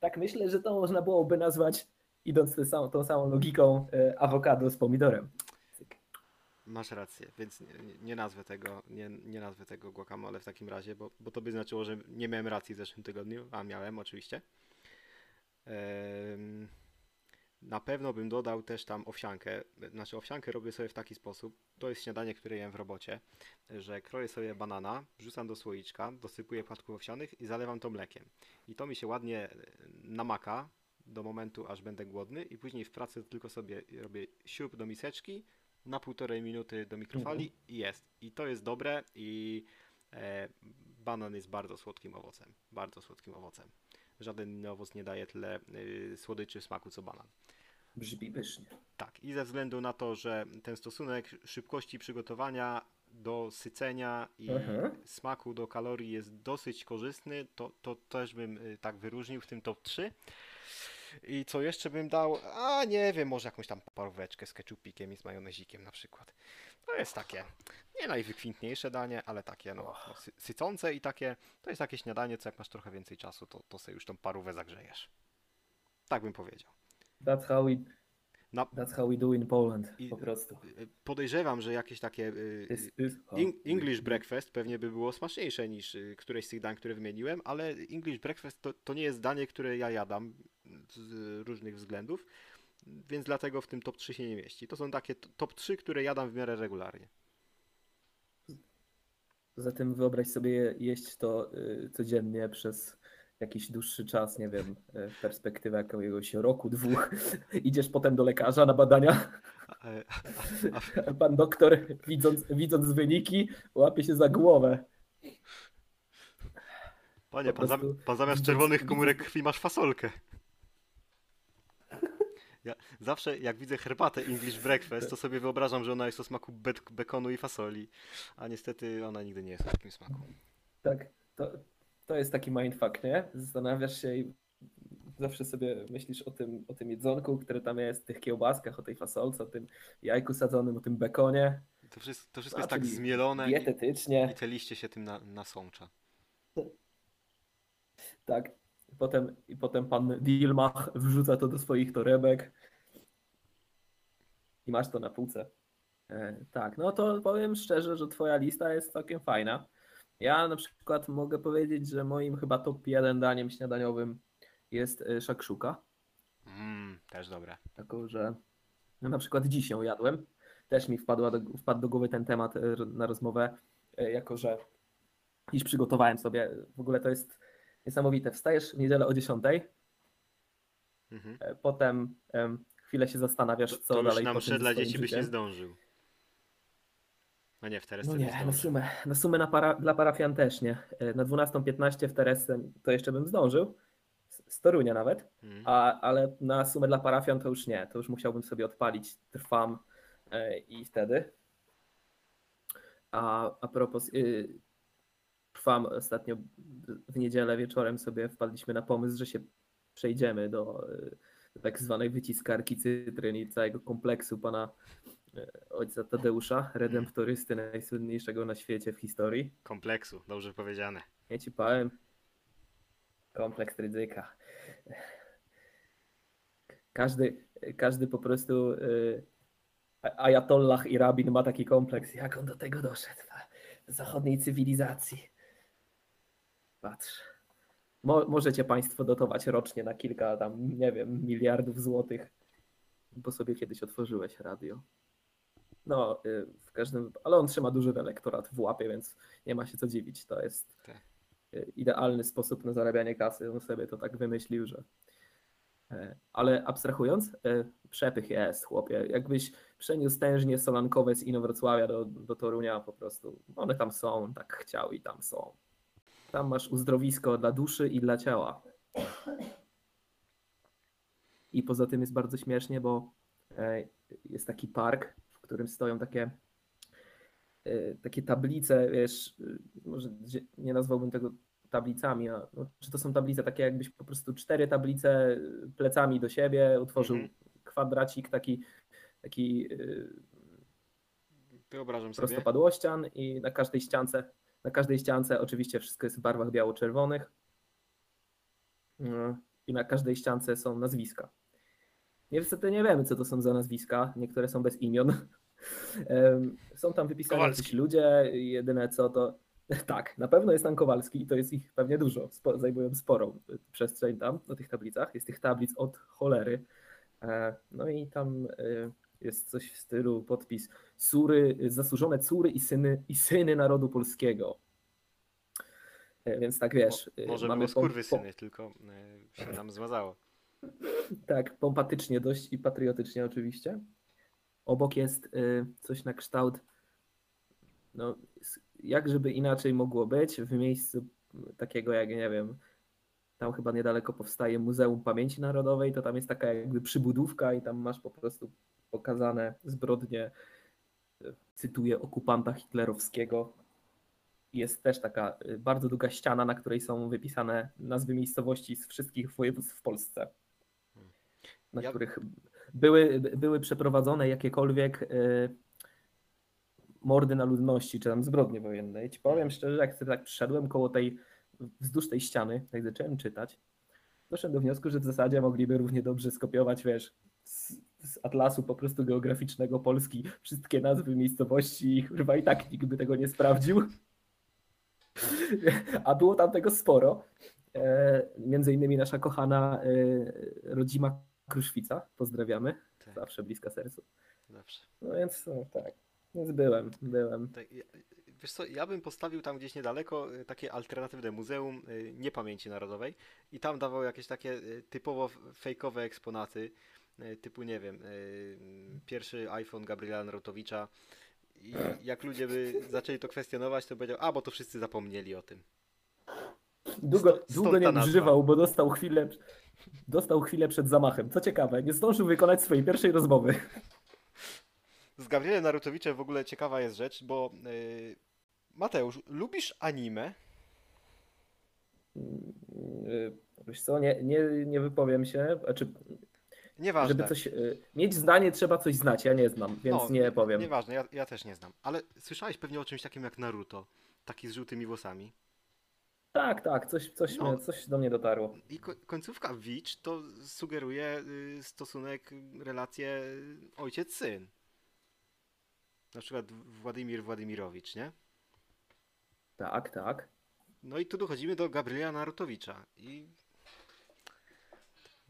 Tak myślę, że to można byłoby nazwać, idąc tą samą, tą samą logiką, e, awokado z pomidorem. Masz rację, więc nie, nie- nazwę tego, nie, nie nazwę tego guacamole w takim razie, bo, bo to by znaczyło, że nie miałem racji w zeszłym tygodniu, a miałem oczywiście. Em, na pewno bym dodał też tam owsiankę. Znaczy owsiankę robię sobie w taki sposób. To jest śniadanie, które jem w robocie, że kroję sobie banana, wrzucam do słoiczka, dosypuję płatków owsianych i zalewam to mlekiem. I to mi się ładnie e, namaka do momentu, aż będę głodny i później w pracy tylko sobie robię siup do miseczki, na półtorej minuty do mikrofali i jest. I to jest dobre i e, banan jest bardzo słodkim owocem. Bardzo słodkim owocem. Żaden inny owoc nie daje tyle y, słodyczy smaku co banan. Brzmi pysznie. Tak, i ze względu na to, że ten stosunek szybkości przygotowania do sycenia i Mhm. smaku do kalorii jest dosyć korzystny, to, to też bym y, tak wyróżnił w tym top 3. I co jeszcze bym dał? A nie wiem, może jakąś tam paróweczkę z keczupikiem i z majonezikiem na przykład. To jest takie nie najwykwintniejsze danie, ale takie no, no sy- sycące i takie, to jest takie śniadanie, co jak masz trochę więcej czasu, to, to sobie już tą parówę zagrzejesz. Tak bym powiedział. That's how we, Na, that's how we do in Poland, po prostu. y, podejrzewam, że jakieś takie y, This English breakfast pewnie by było smaczniejsze niż y, któreś z tych dań, które wymieniłem, ale English breakfast to, to nie jest danie, które ja jadam z różnych względów, więc dlatego w tym top 3 się nie mieści. To są takie top 3, które jadam w miarę regularnie. Zatem wyobraź sobie jeść to y, codziennie przez jakiś dłuższy czas, nie wiem, e, perspektywa jakiegoś roku, dwóch, idziesz potem do lekarza na badania, pan doktor widząc, widząc wyniki łapie się za głowę. panie, pan, zamiast czerwonych komórek krwi masz fasolkę. Ja zawsze jak widzę herbatę English Breakfast, to sobie wyobrażam, że ona jest o smaku bet- bekonu i fasoli. A niestety ona nigdy nie jest o takim smaku. Tak, to, to jest taki mindfuck, nie? Zastanawiasz się i zawsze sobie myślisz o tym, o tym jedzonku, które tam jest, tych kiełbaskach, o tej fasolce, o tym jajku sadzonym, o tym bekonie, To wszystko, to wszystko jest tak zmielone i, dietetycznie, i te liście się tym na, nasącza. tak. I potem, I potem pan Dilmach wrzuca to do swoich torebek i masz to na półce. E, tak, no to powiem szczerze, że twoja lista jest całkiem fajna. Ja na przykład mogę powiedzieć, że moim chyba top 1 daniem śniadaniowym jest e, szakszuka. Mmm, też dobre. Taką, że no na przykład dziś ją jadłem. Też mi wpadła do, wpadł do głowy ten temat e, na rozmowę, jako że dziś przygotowałem sobie. W ogóle to jest niesamowite. Wstajesz w niedzielę o 10, Mhm. potem em, chwilę się zastanawiasz, co to dalej na potem msze ze dla dzieci byś nie zdążył. No nie, w Teresce No byś nie, na sumę, na sumę na para, dla parafian też nie. E, Na 12.15 w Teresce to jeszcze bym zdążył, z Torunia nawet, Mhm. a, ale na sumę dla parafian to już nie. To już musiałbym sobie odpalić trwam e, i wtedy. A, a propos, y, trwam ostatnio w niedzielę wieczorem sobie wpadliśmy na pomysł, że się przejdziemy do, y, do tak zwanej wyciskarki cytryn i całego kompleksu pana y, ojca Tadeusza, redemptorysty najsłynniejszego na świecie w historii. Kompleksu, dobrze powiedziane. Ja ci powiem, kompleks ryzyka. Każdy, każdy po prostu y, a- ajatollah i rabin ma taki kompleks. Jak on do tego doszedł? W zachodniej cywilizacji. Patrz. Mo, możecie Państwo dotować rocznie na kilka tam, nie wiem, miliardów złotych, bo sobie kiedyś otworzyłeś radio. No, y, w każdym, ale on trzyma duży elektorat w łapie, więc nie ma się co dziwić. To jest Tak. y, idealny sposób na zarabianie kasy. On sobie to tak wymyślił, że. e, Ale abstrahując, e, przepych jest, chłopie. Jakbyś przeniósł tężnie solankowe z Inowrocławia do, do Torunia po prostu. One tam są, tak chciał i tam są. Tam masz uzdrowisko dla duszy i dla ciała. I poza tym jest bardzo śmiesznie, bo e, jest taki park, w którym stoją takie e, takie tablice, wiesz, y, może nie nazwałbym tego tablicami, a no, czy to są tablice takie jakbyś po prostu cztery tablice plecami do siebie utworzył Mhm. kwadracik taki, taki Wyobrażam sobie. prostopadłościan i na każdej ściance, na każdej ściance oczywiście wszystko jest w barwach biało-czerwonych Mm, i na każdej ściance są nazwiska. Niestety nie wiemy, co to są za nazwiska, niektóre są bez imion. Są tam wypisani Kowalski. jacyś ludzie, jedyne co to... Tak, na pewno jest tam Kowalski i to jest ich pewnie dużo, spo, zajmują sporą przestrzeń tam na tych tablicach. Jest tych tablic od cholery. E, No i tam y, jest coś w stylu podpis córy, zasłużone córy i syny, i syny narodu polskiego. E, Więc tak wiesz, y, Może mamy było pom- skurwysyny, tylko e, się tam zmazało. tak, pompatycznie dość i patriotycznie oczywiście. Obok jest coś na kształt, no, jak żeby inaczej mogło być, w miejscu takiego jak, nie wiem, tam chyba niedaleko powstaje Muzeum Pamięci Narodowej, to tam jest taka jakby przybudówka i tam masz po prostu pokazane zbrodnie, y, cytuję, okupanta hitlerowskiego. Jest też taka y, bardzo długa ściana, na której są wypisane nazwy miejscowości z wszystkich województw w Polsce na Ja- których były, były przeprowadzone jakiekolwiek y, mordy na ludności, czy tam zbrodnie wojenne. I ci powiem szczerze, jak sobie tak przyszedłem koło tej, wzdłuż tej ściany, jak zacząłem czytać, doszedłem do wniosku, że w zasadzie mogliby równie dobrze skopiować, wiesz, z, atlasu po prostu geograficznego Polski wszystkie nazwy miejscowości chyba i tak nikt by tego nie sprawdził. A było tam tego sporo. E, między innymi nasza kochana e, rodzima Kruszwica, pozdrawiamy, Tak, zawsze bliska sercu. zawsze. No więc no, tak, więc byłem, byłem. Tak, ja, wiesz co, ja bym postawił tam gdzieś niedaleko y, takie alternatywne muzeum niepamięci narodowej i tam dawał jakieś takie typowo fejkowe eksponaty, typu nie wiem, y, pierwszy iPhone Gabriela Narutowicza i jak ludzie by zaczęli to kwestionować, to powiedział, a bo to wszyscy zapomnieli o tym. Długo, długo nie używał, bo dostał chwilę, dostał chwilę przed zamachem. Co ciekawe, nie zdążył wykonać swojej pierwszej rozmowy. Z Gabrielem Narutowiczem w ogóle ciekawa jest rzecz, bo y, Mateusz, lubisz anime? Yy, Wiesz co, nie, nie, nie wypowiem się. Znaczy, Nieważne. żeby coś. yy, Mieć zdanie, trzeba coś znać. Ja nie znam, więc No, nie powiem. Nieważne, ja, ja też nie znam. Ale słyszałeś pewnie o czymś takim jak Naruto. Taki z żółtymi włosami. Tak, tak, coś, coś, No. mnie, coś do mnie dotarło. I ko- końcówka Witch to sugeruje y, stosunek, y, relację y, ojciec-syn. Na przykład Władimir Władimirowicz, nie? Tak, tak. No i tu dochodzimy do Gabriela Narutowicza. I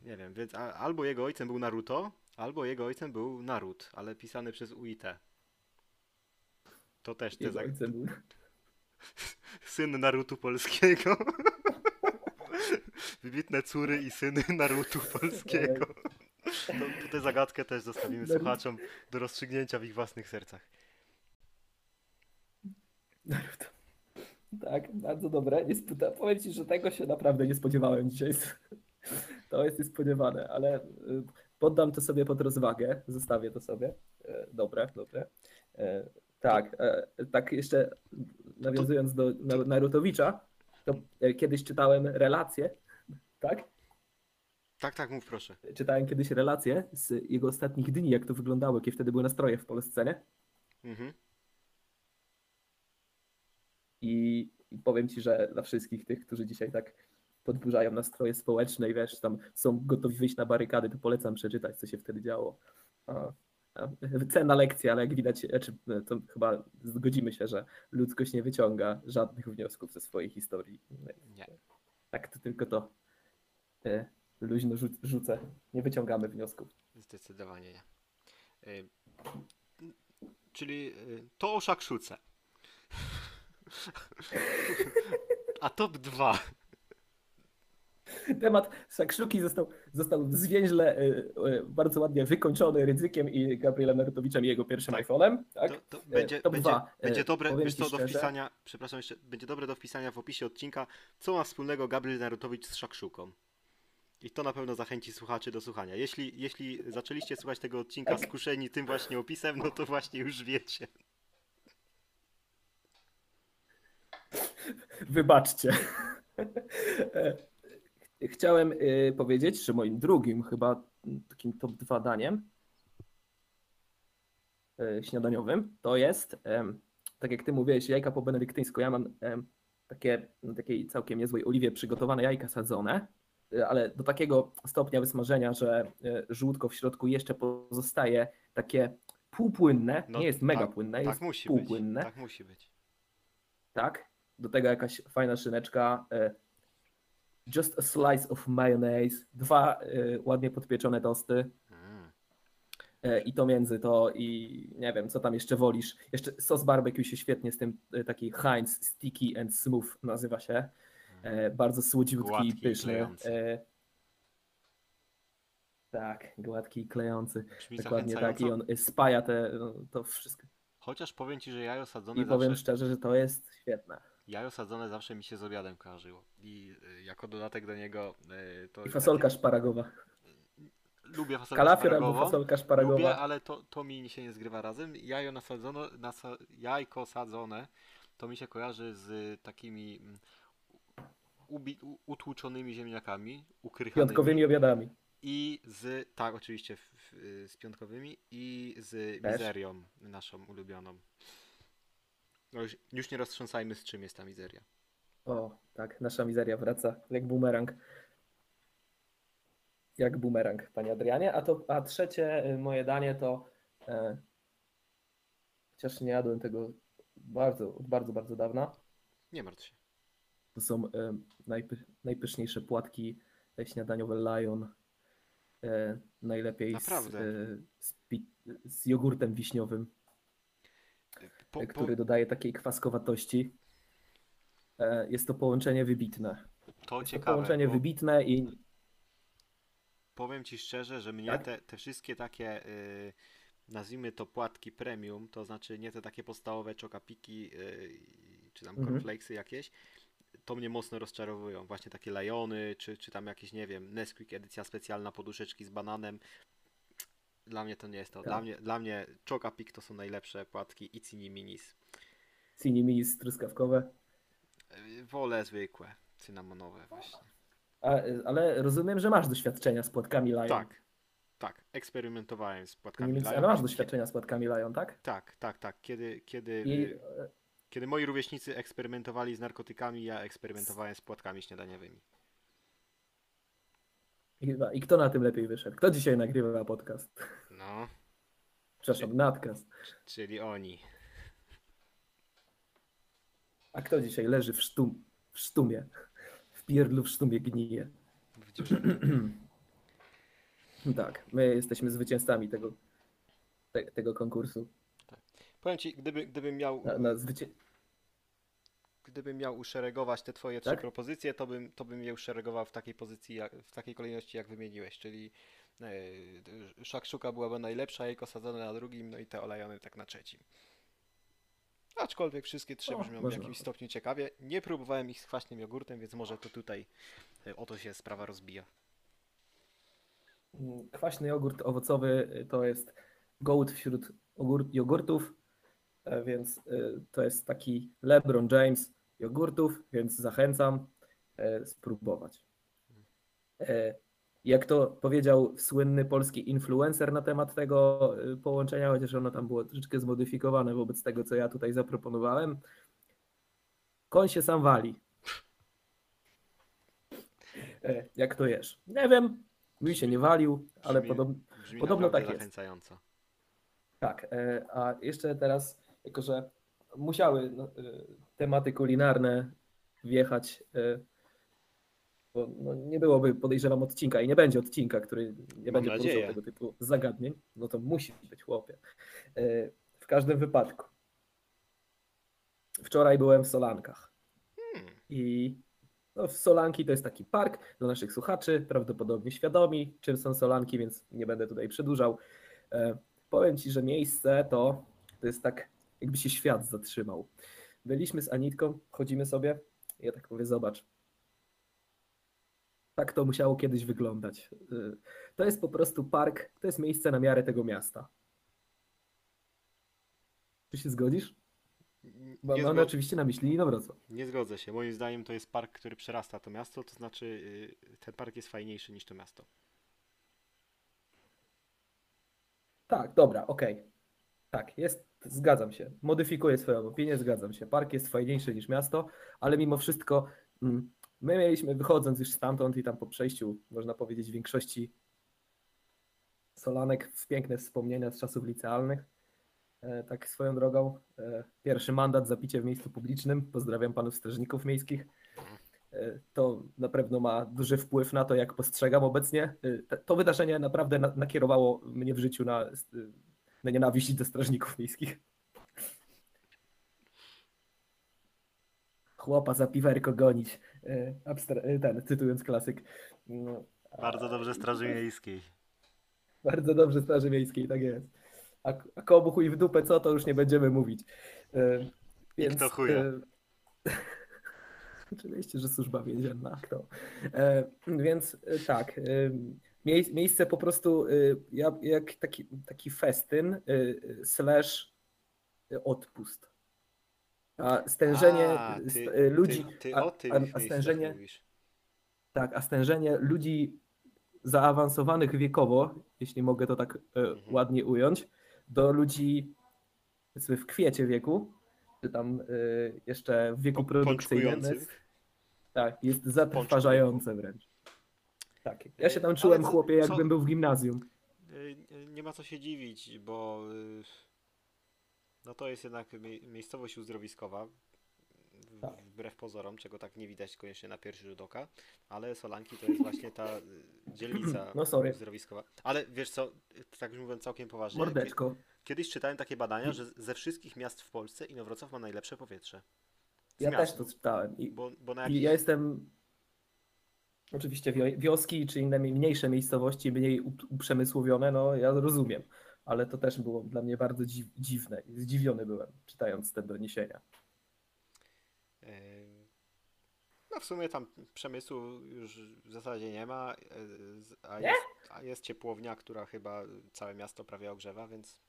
nie wiem, więc a, albo jego ojcem był Naruto, albo jego ojcem był Narut, ale pisany przez UIT. To też te zag... ojcem był. Syn Narutu polskiego. Wybitne córy i syny Narutu polskiego. To, tę zagadkę też zostawimy słuchaczom do rozstrzygnięcia w ich własnych sercach. Naruto. Tak, bardzo dobre. Nie sp- powiem ci, że tego się naprawdę nie spodziewałem dzisiaj. To jest niespodziewane, ale y, poddam to sobie pod rozwagę. Zostawię to sobie. E, Dobre, dobre. E, Tak, e, tak jeszcze nawiązując do Na- Narutowicza, to kiedyś czytałem relacje, tak? Tak, tak, mów proszę. Czytałem kiedyś relacje z jego ostatnich dni, jak to wyglądało, jakie wtedy były nastroje w Polsce, nie? Mhm. I powiem ci, że dla wszystkich tych, którzy dzisiaj tak podburzają nastroje społeczne i wiesz, tam są gotowi wyjść na barykady, to polecam przeczytać, co się wtedy działo. A, a, cenna lekcja, ale jak widać, znaczy, to chyba zgodzimy się, że ludzkość nie wyciąga żadnych wniosków ze swojej historii. Nie. Tak to tylko to e, luźno rzu- rzucę. Nie wyciągamy wniosków. Zdecydowanie nie. Y, Czyli y, to o szakszuce. A top 2. Temat sakszuki został, został zwięźle e, e, bardzo ładnie wykończony Rydzykiem i Gabrielem Narutowiczem i jego pierwszym Tak. iPhone'em. Tak? To, to będzie, top będzie, dwa. E, będzie dobre, powiem wiesz co, do wpisania, przepraszam jeszcze, będzie dobre do wpisania w opisie odcinka, co ma wspólnego Gabriel Narutowicz z szakszuką. I to na pewno zachęci słuchaczy do słuchania. Jeśli, jeśli zaczęliście słuchać tego odcinka Tak. skuszeni tym właśnie opisem, no to właśnie już wiecie. Wybaczcie. Chciałem e, powiedzieć, że moim drugim chyba takim top 2 daniem e, śniadaniowym to jest, tak jak ty mówiłeś, jajka po benedyktyńsku. Ja mam takie, na takiej całkiem niezłej oliwie przygotowane jajka sadzone, e, ale do takiego stopnia wysmażenia, że żółtko w środku jeszcze pozostaje takie półpłynne, No nie jest mega tak, płynne, Tak jest musi być. półpłynne Tak musi być. tak? Do tego jakaś fajna szyneczka. Just a slice of mayonnaise, dwa e, ładnie podpieczone tosty Mm. e, i to między to i nie wiem, co tam jeszcze wolisz. Jeszcze sos barbecue się świetnie z tym, e, taki Heinz Sticky and Smooth nazywa się. E, Bardzo słodziutki Gładki pyszny. Tak, gładki i klejący. Brzmi Dokładnie tak. I on spaja te, no, to wszystko. Chociaż powiem ci, że jajo sadzone I powiem zawsze, szczerze, że to jest świetne. Jajo sadzone zawsze mi się z obiadem kojarzyło. I y, jako dodatek do niego y, to I fasolka takie- szparagowa. Lubię fasolkę Kalafior albo fasolka szparagowa. Lubię, ale to, to mi się nie zgrywa razem. Jajo nasadzono, nasa, jajko sadzone to mi się kojarzy z takimi mm, ubi, utłuczonymi ziemniakami, ukrychanymi. Piątkowymi obiadami. I z, tak oczywiście, w, w, z piątkowymi i z Też. mizerią naszą ulubioną. No już, już nie roztrząsajmy z czym jest ta mizeria. O, tak, nasza mizeria wraca jak bumerang. Jak bumerang, panie Adrianie. A, to, a trzecie y, moje danie to. E, chociaż nie jadłem tego bardzo, bardzo, bardzo dawna. Nie martw się. To są e, najpy, najpyszniejsze płatki śniadaniowe Lion. E, najlepiej z, e, z, z jogurtem wiśniowym. Po, po, który dodaje takiej kwaskowatości. E, Jest to połączenie wybitne. to Jest to ciekawe. połączenie bo wybitne i powiem ci szczerze, że mnie Tak? te, te wszystkie takie, y, nazwijmy to płatki premium, to znaczy nie te takie podstawowe czokapiki, y, czy tam Mhm. cornflakesy jakieś, to mnie mocno rozczarowują. Właśnie takie Liony, czy, czy tam jakieś, nie wiem, Nesquik edycja specjalna, poduszeczki z bananem. Dla mnie to nie jest to. Dla Tak. mnie, dla mnie Chocapik to są najlepsze płatki i Cini Minis. ciniminis truskawkowe. Y, Wolę zwykłe, cynamonowe właśnie. A, ale rozumiem, że masz doświadczenia z płatkami Lion. Tak, tak. Eksperymentowałem z płatkami Lion. ale masz doświadczenia z płatkami Lion, tak? Tak, tak, tak. Kiedy, kiedy, I y, e, kiedy moi rówieśnicy eksperymentowali z narkotykami, ja eksperymentowałem z płatkami śniadaniowymi. I, I kto na tym lepiej wyszedł? Kto dzisiaj nagrywa podcast? No, Przepraszam, nadcast. czyli oni. A kto dzisiaj leży w, sztum, w sztumie? W pierdlu w sztumie gnije. Tak, my jesteśmy zwycięzcami tego, te, tego konkursu. Powiem ci, gdyby, gdybym miał, Na, na zwycię... gdybym miał uszeregować te twoje trzy Tak? propozycje, to bym, to bym je uszeregował w takiej pozycji, jak, w takiej kolejności, jak wymieniłeś, czyli e, szakszuka byłaby najlepsza, jajko sadzone na drugim, no i te olejone tak na trzecim. Aczkolwiek wszystkie trzy O, brzmią w jakimś stopniu ciekawie. Nie próbowałem ich z kwaśnym jogurtem, więc może to tutaj e, o to się sprawa rozbija. Mm, Kwaśny jogurt owocowy y, to jest gołd wśród jogurtów, e, więc y, to jest taki LeBron James jogurtów, więc zachęcam e, spróbować. E, Jak to powiedział słynny polski influencer na temat tego y, połączenia, chociaż ono tam było troszeczkę zmodyfikowane wobec tego, co ja tutaj zaproponowałem, koń się sam wali. E, Jak to jesz? Nie wiem, mi się nie walił, ale Brzmi- podobno. Brzmi Podobno tak jest. zachęcająco. Tak, e, a jeszcze teraz, jako że musiały no, e, tematy kulinarne wjechać, e, bo no, nie byłoby, podejrzewam, odcinka i nie będzie odcinka, który nie będzie nadzieję. poruszał tego typu zagadnień, no to musi być chłopie. E, W każdym wypadku. Wczoraj byłem w Solankach Hmm. i no, Solanki to jest taki park dla naszych słuchaczy, prawdopodobnie świadomi, czym są Solanki, więc nie będę tutaj przedłużał. E, powiem Ci, że miejsce to, to jest tak, jakby się świat zatrzymał. Byliśmy z Anitką, chodzimy sobie, ja tak mówię, zobacz. Tak to musiało kiedyś wyglądać. E, To jest po prostu park, to jest miejsce na miarę tego miasta. Czy się zgodzisz? Mam, Nie, mam oczywiście na myśli Inowrocław. nie zgodzę się. Moim zdaniem to jest park, który przerasta to miasto, to znaczy y, ten park jest fajniejszy niż to miasto. Tak, dobra, okej. Tak, jest, zgadzam się. Modyfikuję swoją opinię, zgadzam się. Park jest fajniejszy niż miasto, ale mimo wszystko mm, my mieliśmy, wychodząc już stamtąd i tam po przejściu, można powiedzieć, większości Solanek w piękne wspomnienia z czasów licealnych. E, tak swoją drogą. E, pierwszy mandat za picie w miejscu publicznym. Pozdrawiam panów strażników miejskich. E, to na pewno ma duży wpływ na to, jak postrzegam obecnie. To wydarzenie naprawdę na, nakierowało mnie w życiu na, na nienawiść do strażników miejskich. Chłopa za piwerko gonić. E, abstra- e, ten, cytując klasyk. No, Bardzo dobrze Straży Miejskiej. bardzo dobrze Straży Miejskiej, tak jest. A, a komu chuj w dupę co, to już nie będziemy mówić. E, I kto chuja? e, Oczywiście, że służba więzienna. Kto? E, więc e, tak, e, miejsce po prostu ja, jak taki, taki festyn e, e, slash odpust. A stężenie A, ty, ludzi, Ty, ty a, a, stężenie, tak, a stężenie ludzi zaawansowanych wiekowo, jeśli mogę to tak Mhm. ładnie ująć, do ludzi powiedzmy w kwiecie wieku, czy tam jeszcze w wieku produkcyjnym, tak, jest zatrważające wręcz. Tak. Ja się tam czułem, co- chłopie, co- jakbym był w gimnazjum. Y, Nie ma co się dziwić, bo y, no to jest jednak mie- miejscowość uzdrowiskowa, w- Tak. wbrew pozorom, czego tak nie widać koniecznie na pierwszy rzut oka, ale Solanki to jest właśnie ta y, dzielnica No sorry. uzdrowiskowa. Ale wiesz co, tak już mówiąc całkiem poważnie, Mordeczko. kiedyś czytałem takie badania, że ze wszystkich miast w Polsce Inowrocław ma najlepsze powietrze. Z Ja miast, też to czytałem. I, Bo, bo na i ja jestem. Oczywiście wio- wioski czy inne mniejsze miejscowości, mniej up- uprzemysłowione, no ja rozumiem. Ale to też było dla mnie bardzo dziw, dziwne. Zdziwiony byłem, czytając te doniesienia. No w sumie tam przemysłu już w zasadzie nie ma, z- a jest, a jest ciepłownia, która chyba całe miasto prawie ogrzewa, więc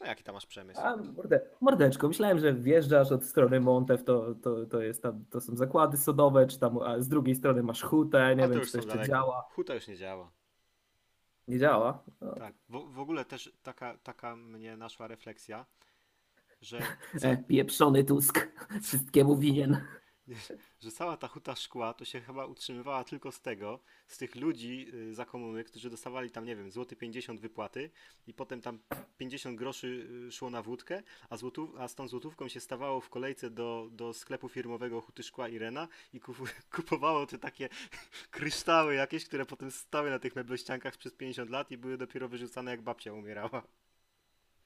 no jaki tam masz przemysł? A morde, mordeczko, myślałem, że wjeżdżasz od strony Montew, to, to, to, jest tam, to są zakłady sodowe, czy tam a z drugiej strony masz hutę, nie A to wiem, już czy to jeszcze daleko. działa. Huta już nie działa. Nie działa? No. Tak. W, w ogóle też taka, taka mnie naszła refleksja, że, E, pieprzony Tusk, wszystkiemu winien. Że cała ta huta szkła to się chyba utrzymywała tylko z tego, z tych ludzi y, za komuny, którzy dostawali tam, nie wiem, złoty 50 wypłaty i potem tam 50 groszy y, szło na wódkę, a, złotów, a z tą złotówką się stawało w kolejce do, do sklepu firmowego Huty Szkła Irena i kupowało te takie kryształy jakieś, które potem stały na tych meblościankach przez 50 lat i były dopiero wyrzucane jak babcia umierała.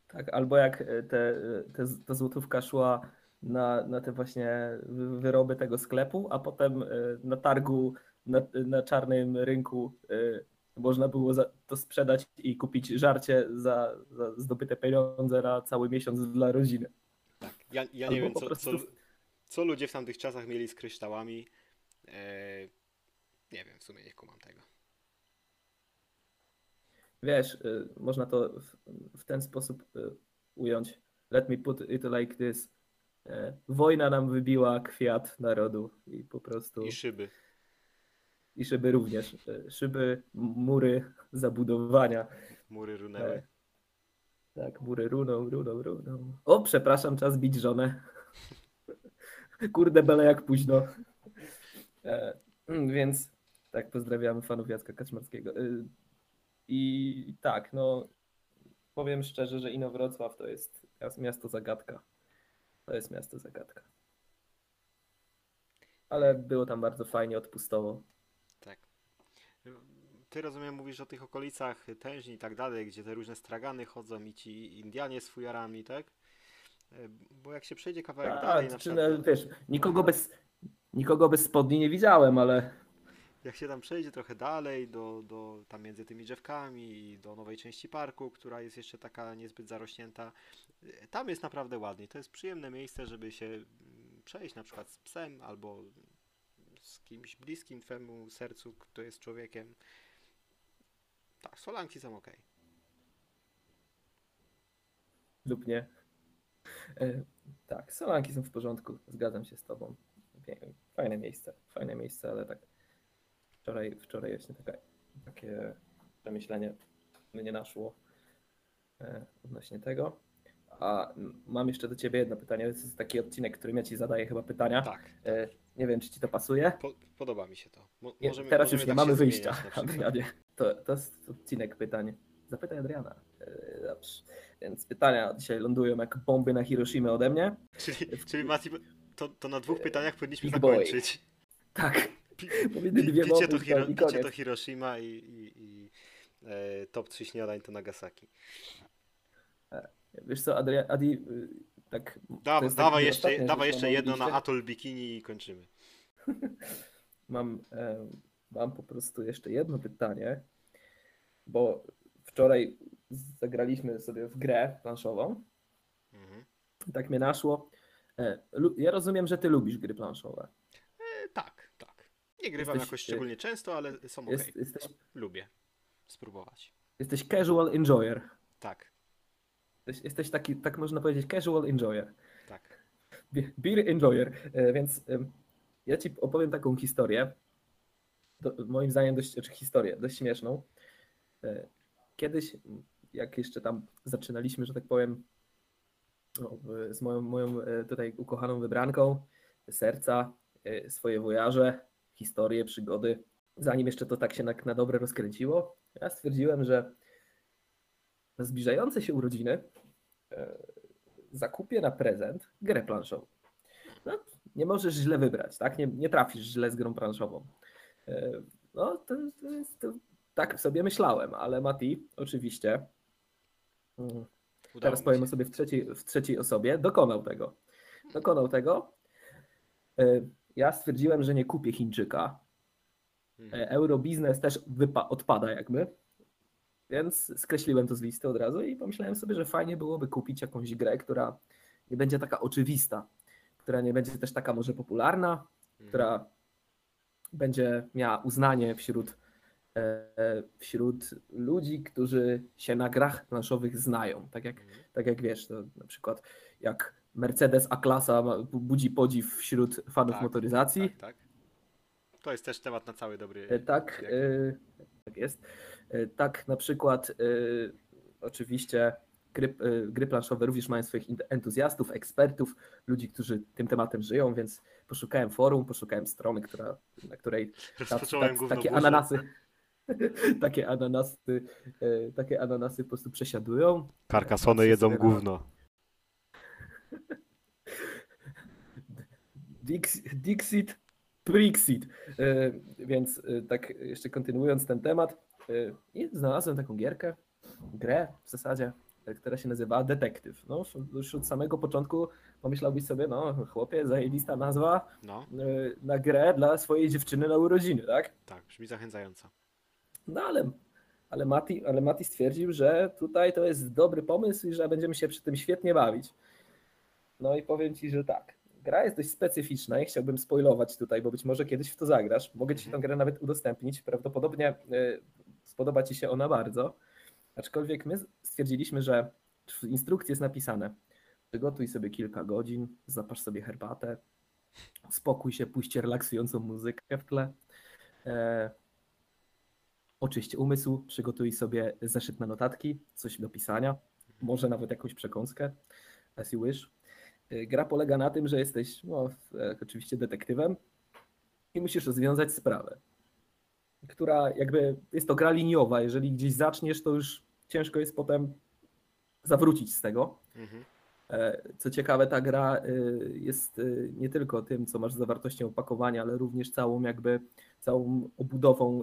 Tak, albo jak e, te, te, ta złotówka szła na, na te właśnie wy- wyroby tego sklepu, a potem e, na targu, na, na czarnym rynku e, można było to sprzedać i kupić żarcie za, za zdobyte pieniądze na cały miesiąc dla rodziny. Tak. Ja, ja Albo nie wiem, co, prostu- co, co ludzie w tamtych czasach mieli z kryształami. Eee, nie wiem, w sumie nie kumam tego. Wiesz, można to w, w ten sposób ująć. Let me put it like this. E, Wojna nam wybiła kwiat narodu i po prostu I szyby. i szyby również. E, Szyby, mury, zabudowania. Mury runęły. E, Tak, mury runą, runą, runą. O, przepraszam, czas bić żonę. Kurde, bele jak późno. Więc tak, pozdrawiamy fanów Jacka Kaczmarskiego. I tak, no powiem szczerze, że Inowrocław to jest miasto zagadka. To jest miasto zagadka. Ale było tam bardzo fajnie, odpustowo. Tak. Ty rozumiem, mówisz o tych okolicach tężni i tak dalej, gdzie te różne stragany chodzą i ci Indianie z fujarami, tak? Bo jak się przejdzie kawałek A, dalej, na czy, przykład, no, wiesz, nikogo bez, nikogo bez spodni nie widziałem, ale jak się tam przejdzie trochę dalej, do, do tam między tymi drzewkami i do nowej części parku, która jest jeszcze taka niezbyt zarośnięta, tam jest naprawdę ładnie. To jest przyjemne miejsce, żeby się mm, przejść na przykład z psem albo z kimś bliskim twemu sercu, kto jest człowiekiem. Tak, solanki są ok. lub nie. E, tak, Solanki są w porządku, zgadzam się z tobą. Fajne miejsce, fajne miejsce, ale tak wczoraj, wczoraj właśnie taka, takie przemyślenie mnie naszło e, odnośnie tego. A mam jeszcze do ciebie jedno pytanie. To jest taki odcinek, którym ja ci zadaję chyba pytania. Tak, E, nie wiem, czy ci to pasuje. po, podoba mi się to. Mo, Nie, możemy, teraz możemy już nie tak mamy wyjścia. Adrianie. To, to jest odcinek pytań. Zapytaj Adriana. E, Dobrze. Więc pytania dzisiaj lądują jak bomby na Hiroshima ode mnie. Czyli, czyli Mati, to, to na dwóch pytaniach powinniśmy Big boy. zakończyć. Tak, Pi, pi, picie, to Hiro, picie to Hiroshima i, i, i e, top 3 śniadań to Nagasaki. Wiesz co, Adrian, Adi, y, tak... Da, dawaj jeszcze, ostatnia dawaj jeszcze jedno na atol bikini i kończymy. Mam, e, mam po prostu jeszcze jedno pytanie, bo wczoraj zagraliśmy sobie w grę planszową. Mhm. Tak mnie naszło. E, Ja rozumiem, że ty lubisz gry planszowe. E, tak, tak. Nie grywam Jesteś, jakoś szczególnie często, ale są ok. Jest, jesteś, Lubię spróbować. jesteś casual enjoyer. Tak, Jesteś, jesteś taki, tak można powiedzieć, casual enjoyer. tak. Be- Beer enjoyer. E, Więc em, ja ci opowiem taką historię. Do, moim zdaniem dość, znaczy historię, dość śmieszną. E, Kiedyś, jak jeszcze tam zaczynaliśmy, że tak powiem, z moją, moją e, tutaj ukochaną wybranką serca, e, swoje wojaże, historie, przygody. Zanim jeszcze to tak się na, na dobre rozkręciło, ja stwierdziłem, że na zbliżające się urodziny e, zakupię na prezent grę planszową. No, nie możesz źle wybrać, tak? Nie, nie trafisz źle z grą planszową. E, No, to, to jest, to, tak sobie myślałem, ale Mati oczywiście, mm, Udało teraz powiem o sobie w trzeciej, w trzeciej osobie, dokonał tego. Dokonał tego. Y, Ja stwierdziłem, że nie kupię Chińczyka. Mhm. E, Eurobiznes też wypa- odpada jakby. Więc skreśliłem to z listy od razu i pomyślałem sobie, że fajnie byłoby kupić jakąś grę, która nie będzie taka oczywista, która nie będzie też taka może popularna, Mhm. która będzie miała uznanie wśród, e, wśród ludzi, którzy się na grach planszowych znają. Tak jak, Mhm. tak jak wiesz, to na przykład jak Mercedes A-klasa budzi podziw wśród fanów Tak, motoryzacji, Tak, tak. To jest też temat na cały dobry. E, Tak, e, tak jest. E, Tak, na przykład e, oczywiście gry, e, gry planszowe również mają swoich entuzjastów, ekspertów, ludzi, którzy tym tematem żyją, więc poszukałem forum, poszukałem strony, która, na której tac, gówno takie ananasy, takie ananasy, takie ananasy po prostu przesiadują. Karkasony jedzą gówno. Dix, Dixit, Brixit. E, Więc tak jeszcze kontynuując ten temat, i znalazłem taką gierkę, grę w zasadzie, która się nazywa Detektyw. No, już od samego początku pomyślałbyś sobie, no chłopie, zajebista nazwa No, e, na grę dla swojej dziewczyny na urodziny, tak? tak, brzmi zachęcająco. No ale, ale, Mati, ale Mati stwierdził, że tutaj to jest dobry pomysł i że będziemy się przy tym świetnie bawić. No i powiem ci, że tak. Gra jest dość specyficzna i chciałbym spoilować tutaj, bo być może kiedyś w to zagrasz. Mogę ci tę grę nawet udostępnić. Prawdopodobnie y, spodoba ci się ona bardzo. Aczkolwiek my stwierdziliśmy, że w instrukcji jest napisane przygotuj sobie kilka godzin, zapasz sobie herbatę, spokój się, puść relaksującą muzykę w tle. E, Oczyść umysł, przygotuj sobie zeszyt na notatki, coś do pisania, może nawet jakąś przekąskę, as you wish. Y, Gra polega na tym, że jesteś no, e, oczywiście detektywem i musisz rozwiązać sprawę, która jakby jest to gra liniowa. Jeżeli gdzieś zaczniesz, to już ciężko jest potem zawrócić z tego. Mhm. E, Co ciekawe, ta gra y, jest y, nie tylko tym, co masz z zawartością opakowania, ale również całą jakby całą obudową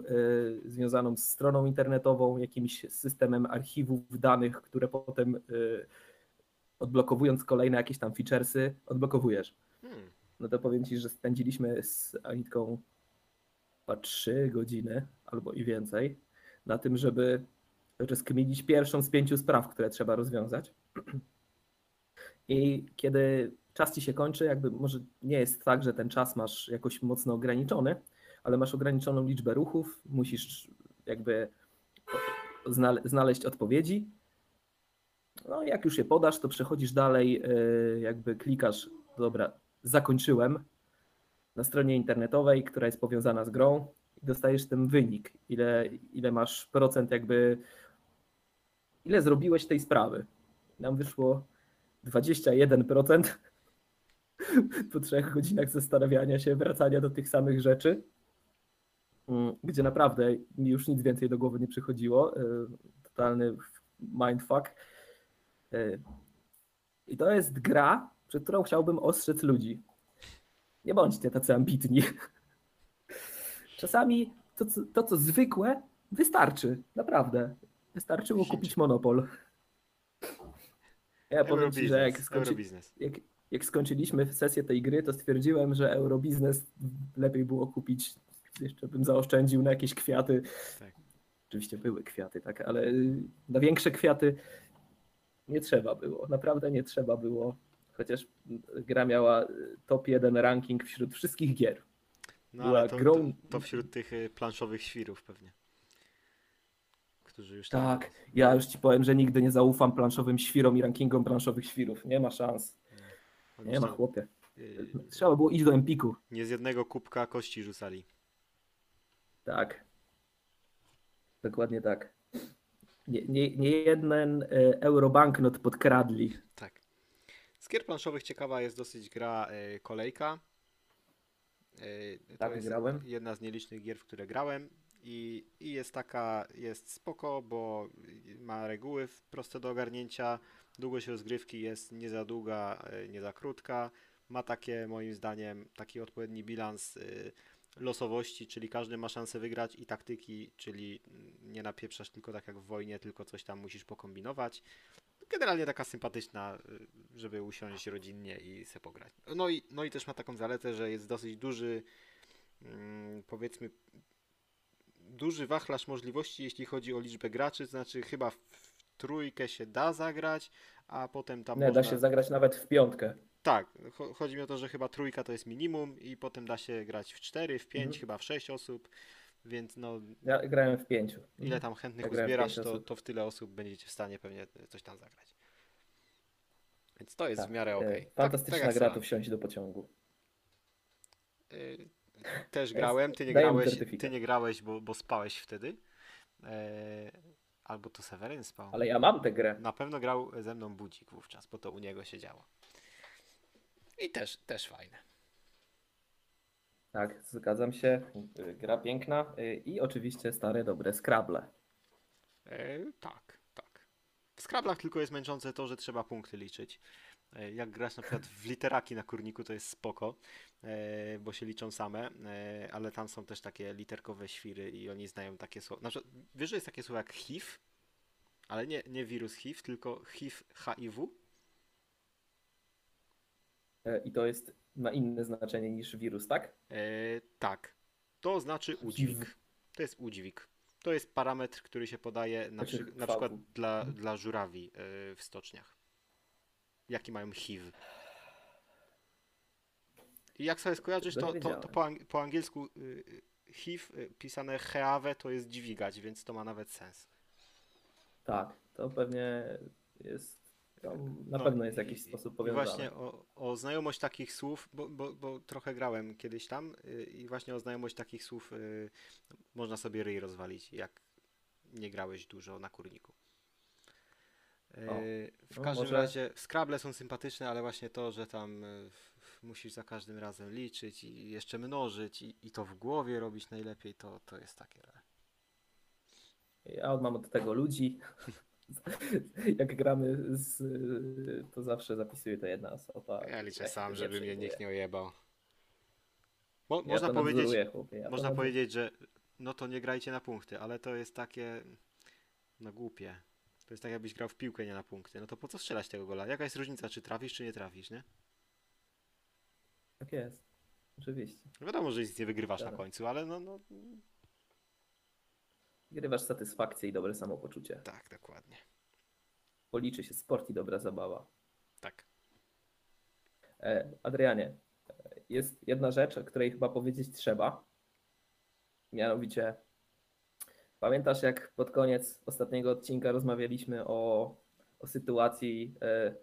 związaną z stroną internetową, jakimś systemem archiwów danych, które potem odblokowując kolejne jakieś tam featuresy, odblokowujesz. Hmm. No to powiem Ci, że spędziliśmy z Anitką chyba 3 godziny albo i więcej na tym, żeby rozkminić pierwszą z pięciu spraw, które trzeba rozwiązać. I kiedy czas ci się kończy, jakby może nie jest tak, że ten czas masz jakoś mocno ograniczony, ale masz ograniczoną liczbę ruchów, musisz jakby znale- znaleźć odpowiedzi. No, jak już je podasz, to przechodzisz dalej, yy, jakby klikasz, dobra, zakończyłem na stronie internetowej, która jest powiązana z grą i dostajesz ten wynik, ile, ile masz procent jakby, ile zrobiłeś tej sprawy. Nam wyszło 21% po trzech godzinach zastanawiania się, wracania do tych samych rzeczy, mm, gdzie naprawdę mi już nic więcej do głowy nie przychodziło. y, Totalny mindfuck. Y, I to jest gra, przed którą chciałbym ostrzec ludzi. Nie bądźcie tacy ambitni. Czasami to, co- to co zwykłe, wystarczy. Naprawdę. Wystarczyło kupić monopol. Ja powiem ci, że jak, skończy, jak, jak skończyliśmy sesję tej gry, to stwierdziłem, że Eurobiznes lepiej było kupić. Jeszcze bym zaoszczędził na jakieś kwiaty. Tak. Oczywiście były kwiaty, tak, ale na większe kwiaty nie trzeba było. Naprawdę nie trzeba było. Chociaż gra miała y, top 1 ranking wśród wszystkich gier. No Była ale to, to, grą- to wśród tych y, planszowych świrów pewnie. Którzy już tam... Tak, ja już ci powiem, że nigdy nie zaufam planszowym świrom i rankingom planszowych świrów. Nie ma szans. Oni Nie ma tam, chłopie. y, Trzeba było iść do Empiku. Nie z jednego kubka kości rzucali. Tak. Dokładnie tak. Nie, nie, nie jeden e, eurobanknot podkradli. Tak. Z gier planszowych ciekawa jest dosyć gra y, Kolejka. Y, to Tak, jest grałem. jedna z nielicznych gier, w które grałem. I, I jest taka, jest spoko, bo ma reguły proste do ogarnięcia. Długość rozgrywki jest nie za długa, y, nie za krótka. Ma takie, moim zdaniem, taki odpowiedni bilans y, losowości, czyli każdy ma szansę wygrać i taktyki, czyli nie napieprzasz tylko tak jak w wojnie, tylko coś tam musisz pokombinować. Generalnie taka sympatyczna, y, żeby usiąść rodzinnie i se pograć. No i, no i też ma taką zaletę, że jest dosyć duży, mm, powiedzmy, duży wachlarz możliwości, jeśli chodzi o liczbę graczy, to znaczy chyba w, w trójkę się da zagrać, a potem tam Nie, można... da się zagrać nawet w piątkę. Tak, cho- chodzi mi o to, że chyba trójka to jest minimum i potem da się grać w cztery, w pięć, Mhm. chyba w sześć osób, więc no Ja grałem w pięciu. ile tam chętnych Ja uzbierasz, to, to w tyle osób będziecie w stanie pewnie coś tam zagrać. Więc to jest Tak, w miarę e, okej. Tak- Fantastyczna tak jak gra tu wsiąść do pociągu. Y, Też grałem, ty nie daję grałeś, ty nie grałeś, bo, bo spałeś wtedy. E, albo to Seweryn spał. Ale ja mam tę grę. Na pewno grał ze mną budzik wówczas, bo to u niego się działo. I też, też fajne. Tak, zgadzam się. Gra piękna y, i oczywiście stare, dobre Scrabble. E, tak, tak. W Scrablach tylko jest męczące to, że trzeba punkty liczyć. E, jak grasz na przykład w literaki na kurniku, to jest spoko, e, bo się liczą same, e, ale tam są też takie literkowe świry i oni znają takie słowa. Na przykład, wiesz, że jest takie słowo jak HIV, ale nie, nie wirus HIV, tylko HIV, HIV. E, I to jest ma inne znaczenie niż wirus, tak? E, tak, to znaczy udźwig. To jest udźwig. To jest parametr, który się podaje na, Znaczy przy, na przykład dla, Mhm. dla żurawi e, w stoczniach. Jaki mają HIV. I jak sobie skojarzysz, to, to, to po, ang- po angielsku HIV pisane heave to jest dźwigać, więc to ma nawet sens. Tak, to pewnie jest. To na No pewno jest jakiś i- sposób I powiązany. właśnie o, o znajomość takich słów, bo, bo, bo trochę grałem kiedyś tam y, i właśnie o znajomość takich słów y, można sobie ryj rozwalić, jak nie grałeś dużo na kurniku. Y, O, w no każdym może- razie Scrabble są sympatyczne, ale właśnie to, że tam musisz za każdym razem liczyć i jeszcze mnożyć i, i to w głowie robić najlepiej, to, to jest takie. Ja mam od tego ludzi. Jak gramy, z, to zawsze zapisuję to jedna osoba. Ja liczę sam, żeby mnie nikt nie ojebał. Mo, Ja można powiedzieć, chłopie, ja Można powiedzieć, że no to nie grajcie na punkty, ale to jest takie no głupie. To jest tak jakbyś grał w piłkę, nie na punkty. No to po co strzelać tego gola? Jaka jest różnica, czy trafisz, czy nie trafisz, nie? Tak jest. Oczywiście. Wiadomo, że nic nie wygrywasz na końcu, ale no, no Grywasz satysfakcję i dobre samopoczucie. tak, dokładnie. Policzy się sport i dobra zabawa. Tak. E, Adrianie, jest jedna rzecz, o której chyba powiedzieć trzeba. Mianowicie, pamiętasz jak pod koniec ostatniego odcinka rozmawialiśmy o, o sytuacji, e,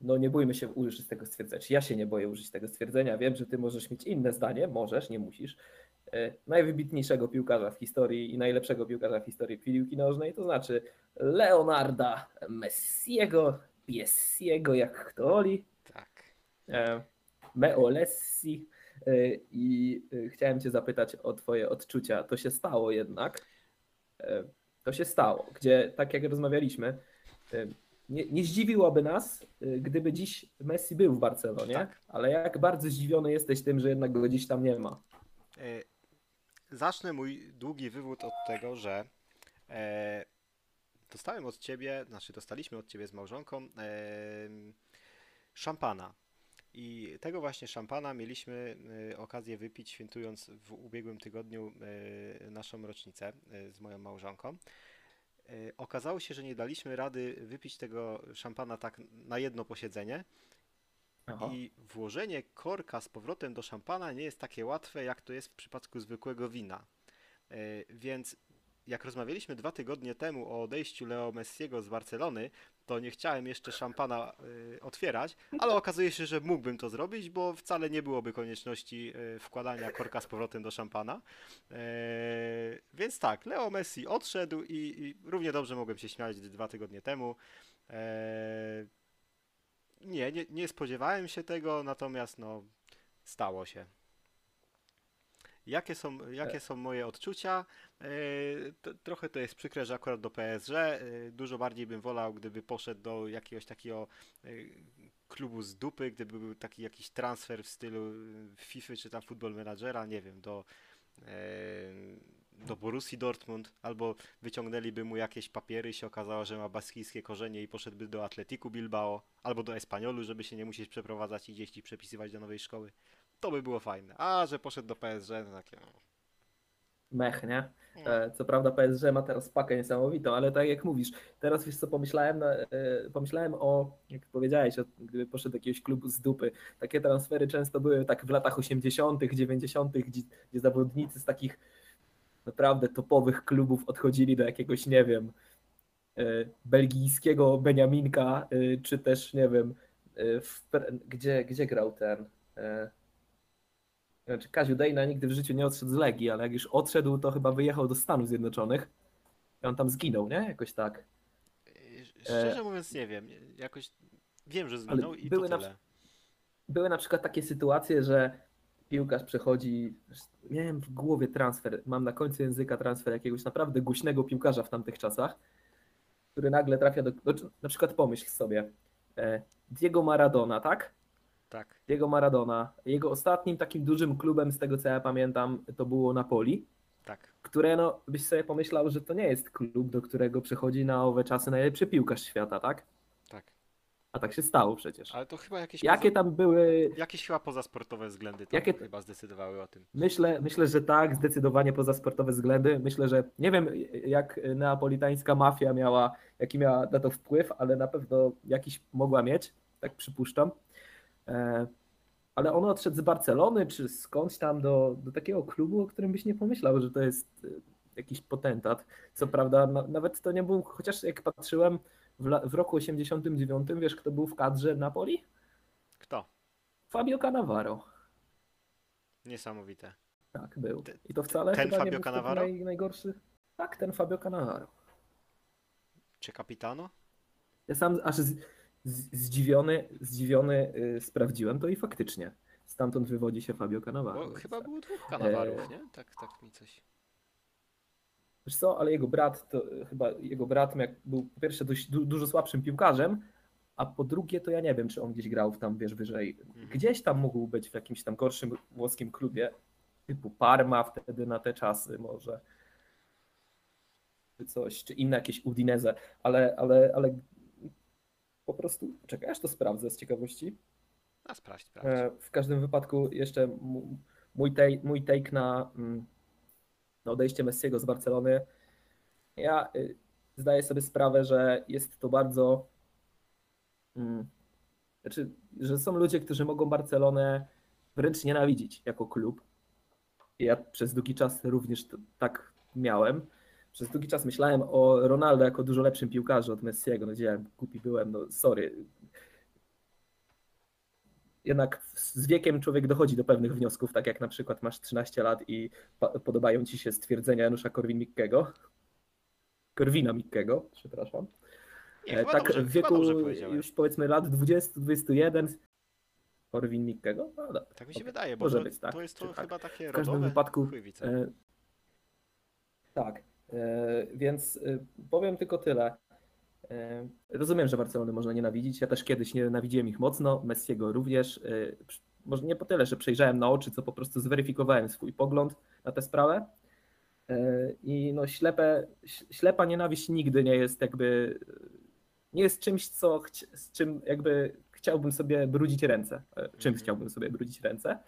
no nie bójmy się użyć tego stwierdzenia, ja się nie boję użyć tego stwierdzenia, wiem, że ty możesz mieć inne zdanie, możesz, nie musisz, najwybitniejszego piłkarza w historii i najlepszego piłkarza w historii piłki nożnej, to znaczy Leonarda Messiego, Piessiego, jak kto woli, Tak. e, Meolessi e, i e, chciałem cię zapytać o twoje odczucia. To się stało jednak. E, To się stało, gdzie tak jak rozmawialiśmy, e, nie, nie zdziwiłoby nas, e, gdyby dziś Messi był w Barcelonie, Tak. ale jak bardzo zdziwiony jesteś tym, że jednak go dziś tam nie ma. Zacznę mój długi wywód od tego, że e, dostałem od ciebie, znaczy dostaliśmy od ciebie z małżonką e, szampana. I tego właśnie szampana mieliśmy e, okazję wypić, świętując w ubiegłym tygodniu e, naszą rocznicę e, z moją małżonką. Okazało się, że nie daliśmy rady wypić tego szampana tak na jedno posiedzenie, Aha. i włożenie korka z powrotem do szampana nie jest takie łatwe, jak to jest w przypadku zwykłego wina. E, Więc jak rozmawialiśmy dwa tygodnie temu o odejściu Leo Messiego z Barcelony, to nie chciałem jeszcze szampana e, otwierać, ale okazuje się, że mógłbym to zrobić, bo wcale nie byłoby konieczności e, wkładania korka z powrotem do szampana. Więc tak, Leo Messi odszedł i, i równie dobrze mogłem się śmiać dwa tygodnie temu. E, nie, nie, nie spodziewałem się tego, natomiast no, stało się. Jakie są, jakie są moje odczucia? E, trochę to jest przykre, że akurat do PSG. E, dużo bardziej bym wolał, gdyby poszedł do jakiegoś takiego e, klubu z dupy, gdyby był taki jakiś transfer w stylu FIFA czy tam Football Managera, nie wiem, do, e, do Borussii Dortmund, albo wyciągnęliby mu jakieś papiery i się okazało, że ma baskijskie korzenie i poszedłby do Atletiku Bilbao, albo do Espaniolu, żeby się nie musieć przeprowadzać i gdzieś ci przepisywać do nowej szkoły. To by było fajne. A, że poszedł do PSG, no takie... no. Mech, nie? No. E, Co prawda PSG ma teraz pakę niesamowitą, ale tak jak mówisz, teraz wiesz co pomyślałem, e, pomyślałem o, jak powiedziałeś, o, gdyby poszedł do jakiegoś klubu z dupy. Takie transfery często były tak w latach 80., 90., gdzie, gdzie zawodnicy z takich naprawdę topowych klubów odchodzili do jakiegoś, nie wiem, e, belgijskiego Beniaminka, e, czy też, nie wiem, e, w, gdzie, gdzie grał ten. Znaczy Kaziu Dejna nigdy w życiu nie odszedł z Legii, ale jak już odszedł, to chyba wyjechał do Stanów Zjednoczonych. I on tam zginął, nie? Jakoś tak. Szczerze mówiąc nie wiem, jakoś wiem, że Ale zginął i były na. Były na przykład takie sytuacje, że piłkarz przechodzi, miałem w głowie transfer, mam na końcu języka transfer jakiegoś naprawdę głośnego piłkarza w tamtych czasach, który nagle trafia do, do na przykład pomyśl sobie, e, Diego Maradona, tak? Tak. Diego Maradona. Jego ostatnim takim dużym klubem, z tego co ja pamiętam, to było Napoli, Tak. które no, byś sobie pomyślał, że to nie jest klub, do którego przychodzi na owe czasy najlepszy piłkarz świata, tak? A tak się stało przecież. Ale to chyba jakieś, Jakie poza, tam były jakieś chyba pozasportowe względy tam Jakie- chyba zdecydowały o tym. Myślę, myślę, że tak, zdecydowanie poza sportowe względy. Myślę, że nie wiem, jak neapolitańska mafia miała, jaki miała na to wpływ, ale na pewno jakiś mogła mieć, tak przypuszczam. E, Ale on odszedł z Barcelony, czy skądś tam do, do takiego klubu, o którym byś nie pomyślał, że to jest e, jakiś potentat. Co prawda, na, nawet to nie był, chociaż jak patrzyłem w, w roku 89, wiesz, kto był w kadrze Napoli? Kto? Fabio Cannavaro. Niesamowite. Tak, był. I to wcale ten Fabio nie Cannavaro? Naj, najgorszy. Tak, ten Fabio Cannavaro. Czy Capitano? Ja sam aż z, z, zdziwiony, zdziwiony y, sprawdziłem to i faktycznie. Stamtąd wywodzi się Fabio Cannavaro. Bo chyba tak. było dwóch kanawarów, Eee. nie? Tak, tak mi coś. Wiesz co, ale jego brat, to y, chyba jego brat miał, był po pierwsze dość du, dużo słabszym piłkarzem, a po drugie to ja nie wiem, czy on gdzieś grał tam, wiesz, wyżej. Mhm. Gdzieś tam mógł być w jakimś tam gorszym włoskim klubie, typu Parma wtedy na te czasy może. Czy coś, czy inne jakieś Udinese, ale, ale, ale po prostu, czekaj, aż to sprawdzę z ciekawości. A sprawdź, sprawdź. E, W każdym wypadku jeszcze mój, tej, mój take na, mm, na odejście Messiego z Barcelony. Ja y, zdaję sobie sprawę, że jest to bardzo. mm, Znaczy, że są ludzie, którzy mogą Barcelonę wręcz nienawidzić jako klub. Ja przez długi czas również to, tak miałem. Przez długi czas myślałem o Ronaldo jako dużo lepszym piłkarzu od Messiego. No gdzie głupi byłem, no sorry jednak z wiekiem człowiek dochodzi do pewnych wniosków, tak jak na przykład masz 13 lat i podobają ci się stwierdzenia Janusza Korwin-Mikkego. Korwina-Mikkego, przepraszam. Nie, E, tak dobrze, w wieku już powiedzmy lat 20-21 Korwin-Mikkego. No dobra. Tak mi się okej. wydaje, bo Może to, być, tak, to jest to tak. chyba takie W każdym wypadku. E, tak, e, więc e, powiem tylko tyle. E, rozumiem, że Barcelony można nienawidzić. Ja też kiedyś nienawidziłem ich mocno, Messiego również. E, może nie po tyle, że przejrzałem na oczy, co po prostu zweryfikowałem swój pogląd na tę sprawę. E, I no ślepe, ślepa nienawiść nigdy nie jest jakby nie jest czymś, co z czym jakby chciałbym sobie brudzić ręce. Czym Mhm. chciałbym sobie brudzić ręce.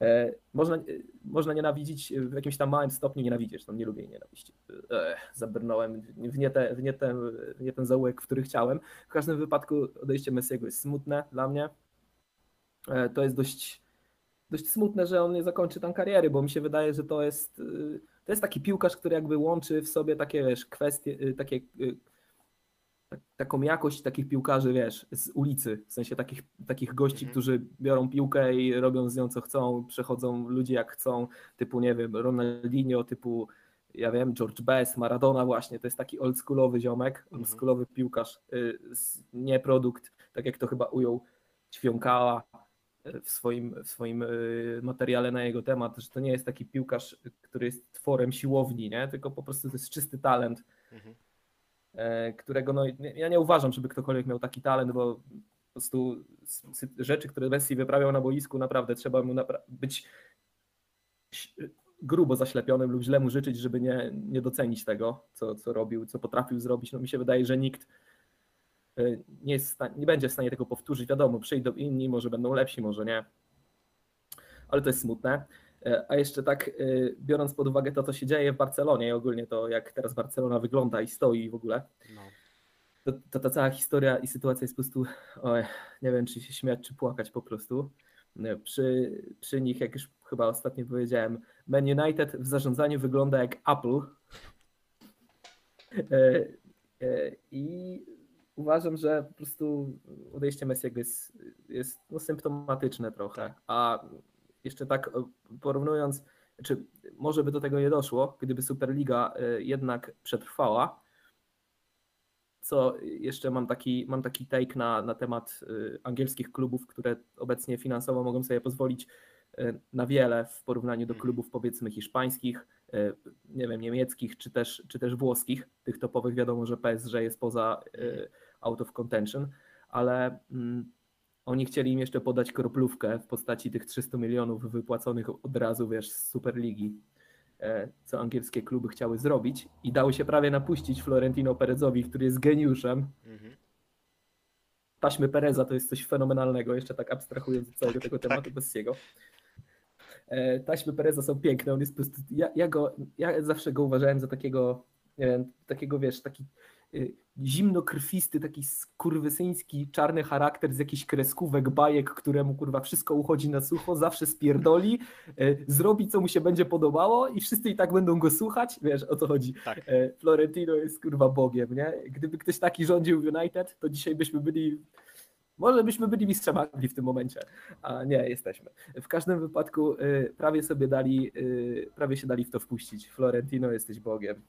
E, Można, e, można nienawidzić w jakimś tam małym stopniu nienawidzieć, no nie lubię nienawiści. Ech, zabrnąłem w nie, te, w, nie w nie ten zaułek, w który chciałem. W każdym wypadku odejście Messiego jest smutne dla mnie. E, To jest dość, dość smutne, że on nie zakończy tam kariery, bo mi się wydaje, że to jest, to jest taki piłkarz, który jakby łączy w sobie takie wiesz, kwestie, takie tak- taką jakość takich piłkarzy, wiesz, z ulicy, w sensie takich, takich gości, Mhm. którzy biorą piłkę i robią z nią co chcą, przechodzą ludzie jak chcą, typu, nie wiem, Ronaldinho, typu, ja wiem, George Best, Maradona właśnie, to jest taki oldschoolowy ziomek, Mhm. oldschoolowy piłkarz, y, nie produkt, tak jak to chyba ujął Ćwiąkała y, w swoim, w swoim y, materiale na jego temat, że to nie jest taki piłkarz, który jest tworem siłowni, nie? tylko po prostu to jest czysty talent, Mhm. E, którego no, ja nie uważam, żeby ktokolwiek miał taki talent, bo prostu sy- rzeczy, które Messi wyprawiał na boisku, naprawdę trzeba mu napra- być grubo zaślepionym lub źle mu życzyć, żeby nie, nie docenić tego, co, co robił, co potrafił zrobić. No mi się wydaje, że nikt y, nie, nie będzie w stanie tego powtórzyć. Wiadomo, przyjdą inni, może będą lepsi, może nie. Ale to jest smutne. E, A jeszcze tak, y, biorąc pod uwagę to, co się dzieje w Barcelonie i ogólnie to, jak teraz Barcelona wygląda i stoi w ogóle, No. to, to ta cała historia i sytuacja jest po prostu, oj, nie wiem, czy się śmiać, czy płakać po prostu. Nie, Przy, przy nich, jak już chyba ostatnio powiedziałem, Man United w zarządzaniu wygląda jak Apple. E, e, I uważam, że po prostu odejście Messiego jest, jest no, symptomatyczne trochę. Tak. A jeszcze tak e, porównując, czy może by do tego nie doszło, gdyby Superliga e, jednak przetrwała, co jeszcze mam taki, mam taki take na, na temat y, angielskich klubów, które obecnie finansowo mogą sobie pozwolić na wiele w porównaniu do Mhm. klubów powiedzmy hiszpańskich, nie wiem, niemieckich czy też, czy też włoskich. Tych topowych wiadomo, że PSG jest poza y, out of contention, ale mm, oni chcieli im jeszcze podać kroplówkę w postaci tych 300 milionów wypłaconych od razu, wiesz, z Superligi e, co angielskie kluby chciały zrobić i dały się prawie napuścić Florentino Perezowi, który jest geniuszem. Mhm. Taśmy Pereza to jest coś fenomenalnego, jeszcze tak abstrahując od całego tego tematu tak. bez jego. E, Taśmy Pereza są piękne, on jest po prostu, ja, ja, go, ja zawsze go uważałem za takiego, nie wiem, takiego wiesz, taki zimnokrwisty, taki skurwysyński, czarny charakter z jakichś kreskówek, bajek, któremu kurwa wszystko uchodzi na sucho, zawsze spierdoli, y, zrobi co mu się będzie podobało i wszyscy i tak będą go słuchać, wiesz o co chodzi. Tak. E, Florentino jest kurwa bogiem, nie? Gdyby ktoś taki rządził w United, to dzisiaj byśmy byli, może byśmy byli mistrzem Anglii w tym momencie, a nie jesteśmy. W każdym wypadku y, prawie sobie dali, y, prawie się dali w to wpuścić. Florentino jesteś bogiem.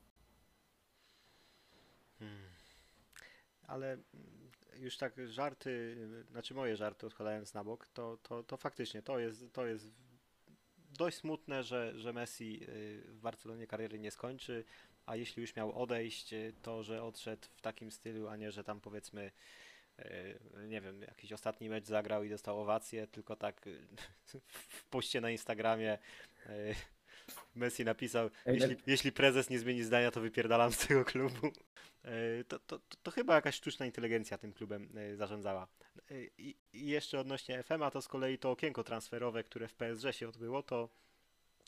Ale mm, już tak żarty, znaczy moje żarty odkładając na bok, to, to, to faktycznie to jest, to jest dość smutne, że, że Messi y, w Barcelonie kariery nie skończy, a jeśli już miał odejść, y, to że odszedł w takim stylu, a nie, że tam powiedzmy y, nie wiem, jakiś ostatni mecz zagrał i dostał owację, tylko tak w poście na Instagramie Messi napisał, jeśli, jeśli prezes nie zmieni zdania, to wypierdalam z tego klubu. E, To, to, to, chyba jakaś sztuczna inteligencja tym klubem e, zarządzała. E, I, jeszcze odnośnie FM-a, to z kolei to okienko transferowe, które w PSG się odbyło, to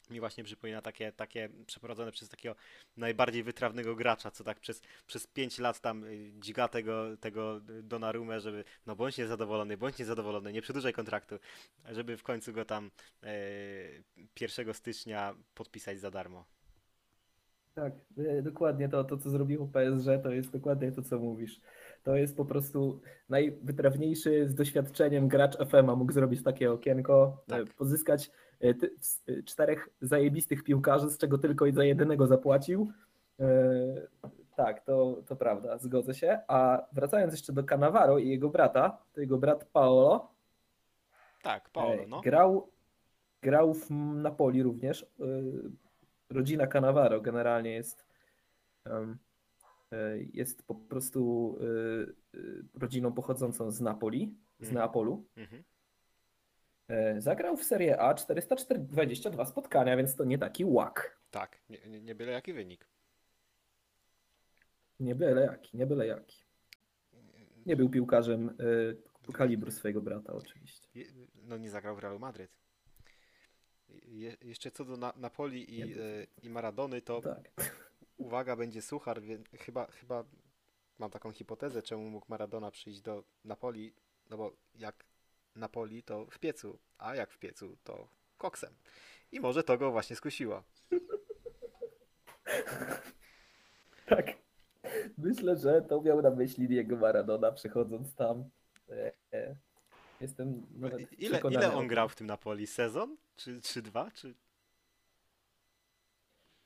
mi właśnie przypomina takie, takie przeprowadzone przez takiego najbardziej wytrawnego gracza, co tak przez, przez 5 lat tam dźga tego, tego Donnarumę, żeby no bądź niezadowolony, bądź niezadowolony, nie przedłużaj kontraktu, żeby w końcu go tam e, 1 stycznia podpisać za darmo. Tak, e, dokładnie to, to, co zrobiło PSG, to jest dokładnie to, co mówisz. To jest po prostu najwytrawniejszy z doświadczeniem gracz FM-a mógł zrobić takie okienko, Tak. e, pozyskać e, czterech zajebistych piłkarzy, z czego tylko za jedynego zapłacił. Tak, to, to prawda, zgodzę się. A wracając jeszcze do Cannavaro i jego brata, to jego brat Paolo, Tak, Paolo, no. Grał, grał w Napoli również. Rodzina Cannavaro generalnie jest, e, jest po prostu e, e, rodziną pochodzącą z Napoli, z Mhm. Neapolu. Mhm. Zagrał w Serie A 422 spotkania, więc to nie taki łak. Tak, nie, nie, nie byle jaki wynik. Nie byle jaki, nie byle jaki. Nie był piłkarzem kalibru swojego brata oczywiście. No nie zagrał w Realu Madryt. Je, jeszcze co do na, Napoli i, e, i Maradony, to Tak. uwaga, będzie suchar, więc chyba, chyba mam taką hipotezę, czemu mógł Maradona przyjść do Napoli, no bo jak Napoli to w piecu, a jak w piecu to koksem. I może to go właśnie skusiło. Tak. Myślę, że to miał na myśli Diego Maradona przychodząc tam. E, e, Jestem nawet Ile, ile on grał w tym Napoli? Sezon? Czy, czy dwa? Czy...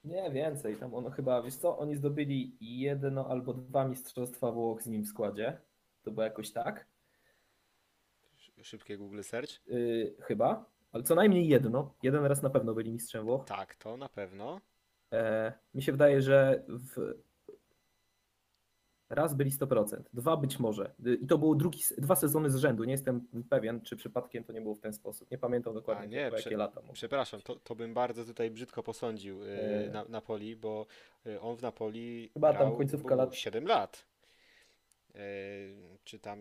Nie, więcej. Tam ono chyba, wiesz co, oni zdobyli jedno albo dwa mistrzostwa Włoch z nim w składzie. To było jakoś tak. Szybkie Google Search? Yy, chyba. Ale co najmniej jedno. Jeden raz na pewno byli mistrzem Włoch. Tak, to na pewno. E, mi się wydaje, że w Raz byli 100%, dwa być może. I to było drugi, dwa sezony z rzędu. Nie jestem pewien, czy przypadkiem to nie było w ten sposób. Nie pamiętam dokładnie, A, nie, jakie lata. mogło Przepraszam, to, to bym bardzo tutaj brzydko posądził y, E. na, Napoli, bo y, on w Napoli Chyba tam grał końcówka po lat. 7 lat. Y, czy tam.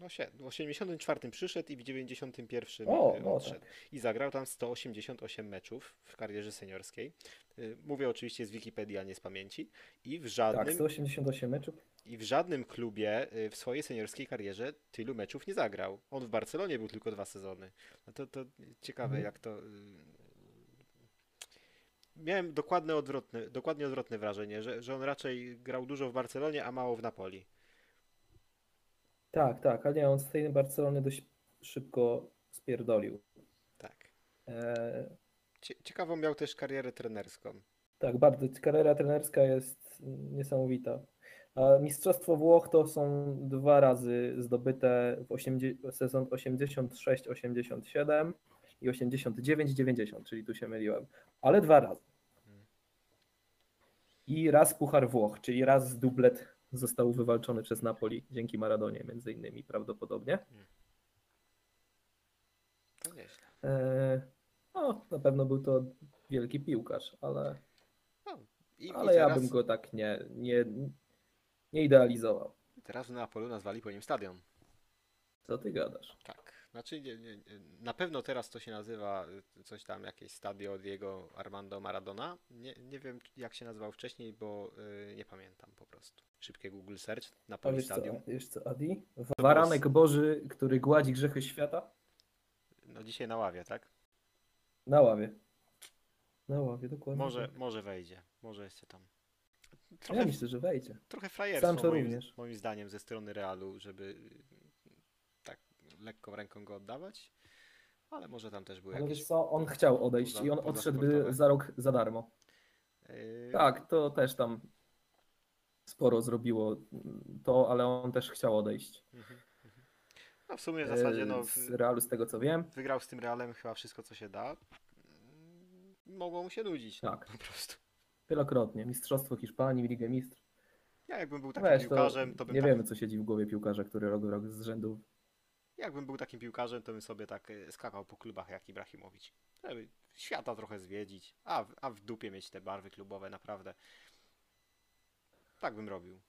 No, w 84 przyszedł i w 91 O, y, no odszedł. tak. I zagrał tam 188 meczów w karierze seniorskiej. Y, Mówię oczywiście z Wikipedii, a nie z pamięci. I w Tak, żadnym, 188 meczów. i w żadnym klubie y, w swojej seniorskiej karierze tylu meczów nie zagrał. On w Barcelonie był tylko dwa sezony. No to, to ciekawe, Mhm. jak to. Miałem dokładne odwrotne, dokładnie odwrotne wrażenie, że, że on raczej grał dużo w Barcelonie, a mało w Napoli. Tak, tak, ale nie, on z tej Barcelony dość szybko spierdolił. Tak. E, Cie- Ciekawą miał też karierę trenerską. tak, bardzo. Kariera trenerska jest niesamowita. A Mistrzostwo Włoch to są dwa razy zdobyte w 80, sezon 86-87 i 89-90, czyli tu się myliłem, ale dwa razy. I raz Puchar Włoch, czyli raz dublet został wywalczony przez Napoli dzięki Maradonie między innymi prawdopodobnie. To nieźle. E, no, na pewno był to wielki piłkarz, ale, No, i, i ale ja teraz, bym go tak nie, nie, nie idealizował. teraz w Neapolu nazwali po nim stadion. Co ty gadasz? Tak. Znaczy, nie, nie, na pewno teraz to się nazywa y, coś tam, jakieś stadio Diego Armando Maradona. Nie, nie wiem, jak się nazywał wcześniej, bo y, nie pamiętam po prostu. Szybkie Google Search, A Napoli wiesz co, Stadium. wiesz co, Adi? Waranek Boży, który gładzi grzechy świata? No dzisiaj na ławie, tak? Na ławie. Na ławie, dokładnie. Może, tak. może wejdzie, może jeszcze tam. Ja Trochę, myślę, że wejdzie. trochę frajerstwo moim, moim zdaniem ze strony Realu, żeby lekką ręką go oddawać. Ale może tam też były Ale jakieś... wiesz co, on chciał odejść poza- i on odszedłby za rok za darmo. y, Tak, to też tam sporo zrobiło to, ale on też chciał odejść. mhm, mhm. No w sumie w zasadzie no, w, Z Realu, z tego co wiem. wygrał z tym Realem chyba wszystko, co się da. Mm, Mogło mu się nudzić, no, Tak. po prostu. Wielokrotnie. Mistrzostwo Hiszpanii, Ligę Mistrzów. Ja jakbym był takim Weź, to piłkarzem, to bym nie tak, wiemy, co siedzi w głowie piłkarza, który rok, rok z rzędu. Jakbym był takim piłkarzem, to bym sobie tak y, skakał po klubach jak Ibrahimowicz. Żeby świata trochę zwiedzić, a, w- a w dupie mieć te barwy klubowe, naprawdę. Tak bym robił.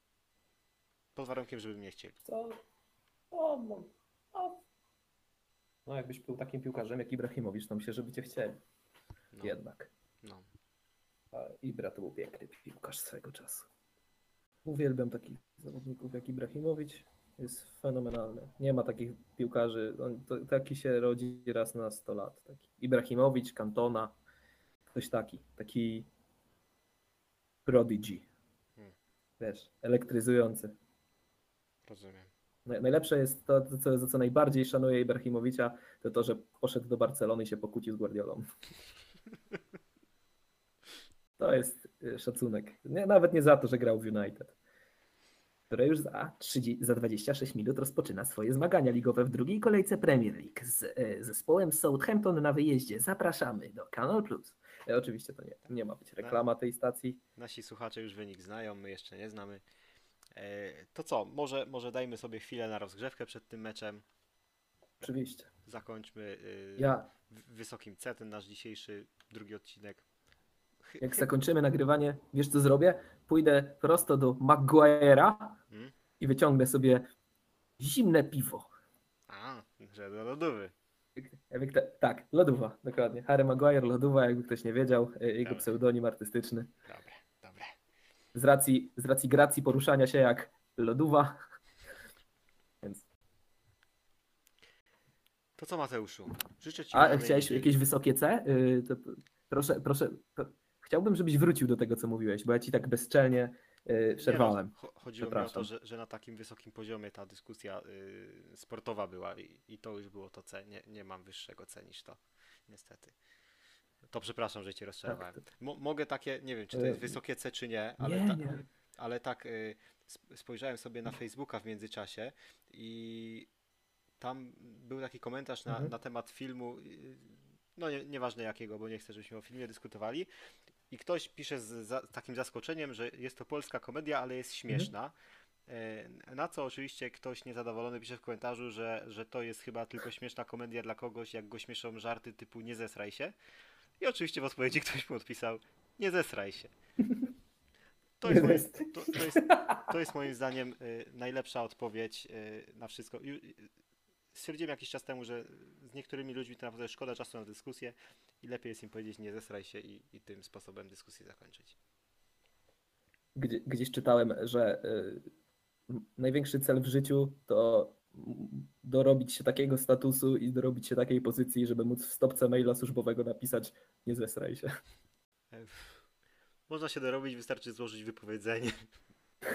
Pod warunkiem, żeby mnie chcieli. Co? O, no, o. no jakbyś był takim piłkarzem jak Ibrahimowicz, to myślę, żeby cię chcieli. No, Jednak. no. A Ibra to był piękny piłkarz swego czasu. Uwielbiam takich zawodników jak Ibrahimowicz. Jest fenomenalny. Nie ma takich piłkarzy. On, to, taki się rodzi raz na 100 lat. Taki. Ibrahimowicz, Cantona. Ktoś taki. Taki prodigy. Hmm. Wiesz, elektryzujący. Rozumiem. Naj- Najlepsze jest to, to co, za co najbardziej szanuję Ibrahimowicza, to to, że poszedł do Barcelony i się pokłócił z Guardiolą. To jest y, szacunek. Nie, nawet nie za to, że grał w United. Które już za, 30, za 26 minut rozpoczyna swoje zmagania ligowe w drugiej kolejce Premier League z e, zespołem Southampton na wyjeździe. Zapraszamy do Canal Plus. E, oczywiście to nie, nie ma być reklama tej stacji. Nasi słuchacze już wynik znają, my jeszcze nie znamy. E, to co, może, może dajmy sobie chwilę na rozgrzewkę przed tym meczem. Oczywiście. Zakończmy y, Ja, wysokim C ten nasz dzisiejszy drugi odcinek. Jak zakończymy nagrywanie, wiesz co zrobię? Pójdę prosto do Maguire'a Hmm? i wyciągnę sobie zimne piwo. A, że do lodówy. Jakby tak, lodowa, dokładnie. Harry Maguire, lodowa, jakby ktoś nie wiedział, e, jego Dobra. pseudonim artystyczny. Dobre, dobre. Z racji, z racji gracji poruszania się jak lodowa. Więc. To co Mateuszu? Życzę Ci A chciałeś jakieś wysokie C? Y, p- proszę, proszę. Chciałbym, żebyś wrócił do tego, co mówiłeś, bo ja ci tak bezczelnie y, Nie no, przerwałem. cho- chodziło mi o to, że, że na takim wysokim poziomie ta dyskusja y, sportowa była i, i to już było to C. Nie, nie mam wyższego C niż to, niestety. To przepraszam, że Cię rozczarowałem. Tak, Mo- mogę takie, nie wiem, czy to jest Y, wysokie C, czy nie, ale, Nie, ta, nie. ale tak y, sp- spojrzałem sobie na Facebooka w międzyczasie i tam był taki komentarz na, Mhm. na temat filmu, y, no nie, nieważne jakiego, bo nie chcę, żebyśmy o filmie dyskutowali. I ktoś pisze z za, takim zaskoczeniem, że jest to polska komedia, ale jest śmieszna. E, Na co oczywiście ktoś niezadowolony pisze w komentarzu, że, że to jest chyba tylko śmieszna komedia dla kogoś, jak go śmieszą żarty typu nie zesraj się. I oczywiście w odpowiedzi ktoś mu odpisał nie zesraj się. To jest, moim, to, to jest, to jest moim zdaniem y, najlepsza odpowiedź y, na wszystko. Stwierdziłem jakiś czas temu, że z niektórymi ludźmi to naprawdę szkoda czasu na dyskusję i lepiej jest im powiedzieć nie zesraj się i, i tym sposobem dyskusję zakończyć. Gdzie, gdzieś czytałem, że y, największy cel w życiu to dorobić się takiego statusu i dorobić się takiej pozycji, żeby móc w stopce maila służbowego napisać nie zesraj się. Można się dorobić, wystarczy złożyć wypowiedzenie.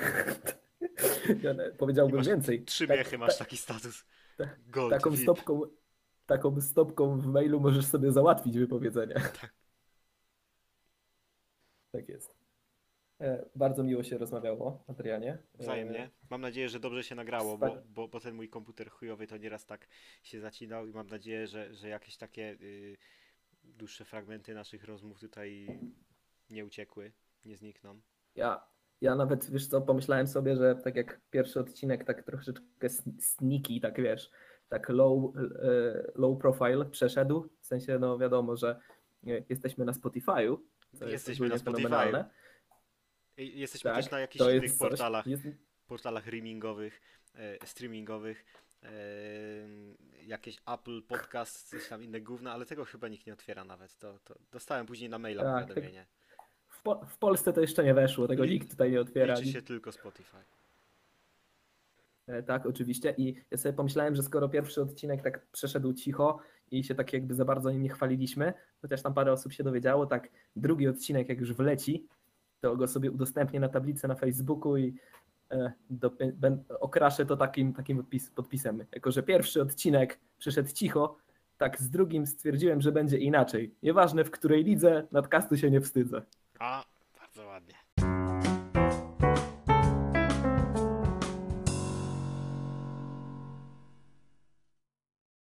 Ja powiedziałbym więcej. Trzy Tak- miechy masz taki status. Tak- Gold taką stopką, taką stopką w mailu możesz sobie załatwić wypowiedzenie. Tak jest. E, Bardzo miło się rozmawiało, Adrianie. E, Wzajemnie. Mam nadzieję, że dobrze się nagrało, bo, bo, bo ten mój komputer chujowy to nieraz tak się zacinał i mam nadzieję, że, że jakieś takie y, dłuższe fragmenty naszych rozmów tutaj nie uciekły, nie znikną. Ja, ja nawet, wiesz co, pomyślałem sobie, że tak jak pierwszy odcinek tak troszeczkę sn- sneaky, tak wiesz, tak low, e, low profile przeszedł, w sensie no wiadomo, że e, jesteśmy na Spotify'u, co jest Jesteśmy na ogólnie Spotify. fenomenalne. Jesteśmy Tak, też na jakichś innych jest coś- portalach, Jest, portalach reamingowych, e, streamingowych, jakieś Apple Podcast, coś tam inne gówna, ale tego chyba nikt nie otwiera nawet. To, to dostałem później na maila Tak, powiadomienie. w, po, w Polsce to jeszcze nie weszło, tego nikt tutaj nie otwiera. Liczy się tylko Spotify. E, Tak, oczywiście. I ja sobie pomyślałem, że skoro pierwszy odcinek tak przeszedł cicho i się tak jakby za bardzo nim nie chwaliliśmy, chociaż tam parę osób się dowiedziało, tak drugi odcinek jak już wleci, to go sobie udostępnię na tablicę na Facebooku i e, do, ben, okraszę to takim, takim podpis, podpisem. Jako, że pierwszy odcinek przyszedł cicho, tak z drugim stwierdziłem, że będzie inaczej. Nieważne w której lidze, nadcastu się nie wstydzę. A, bardzo ładnie.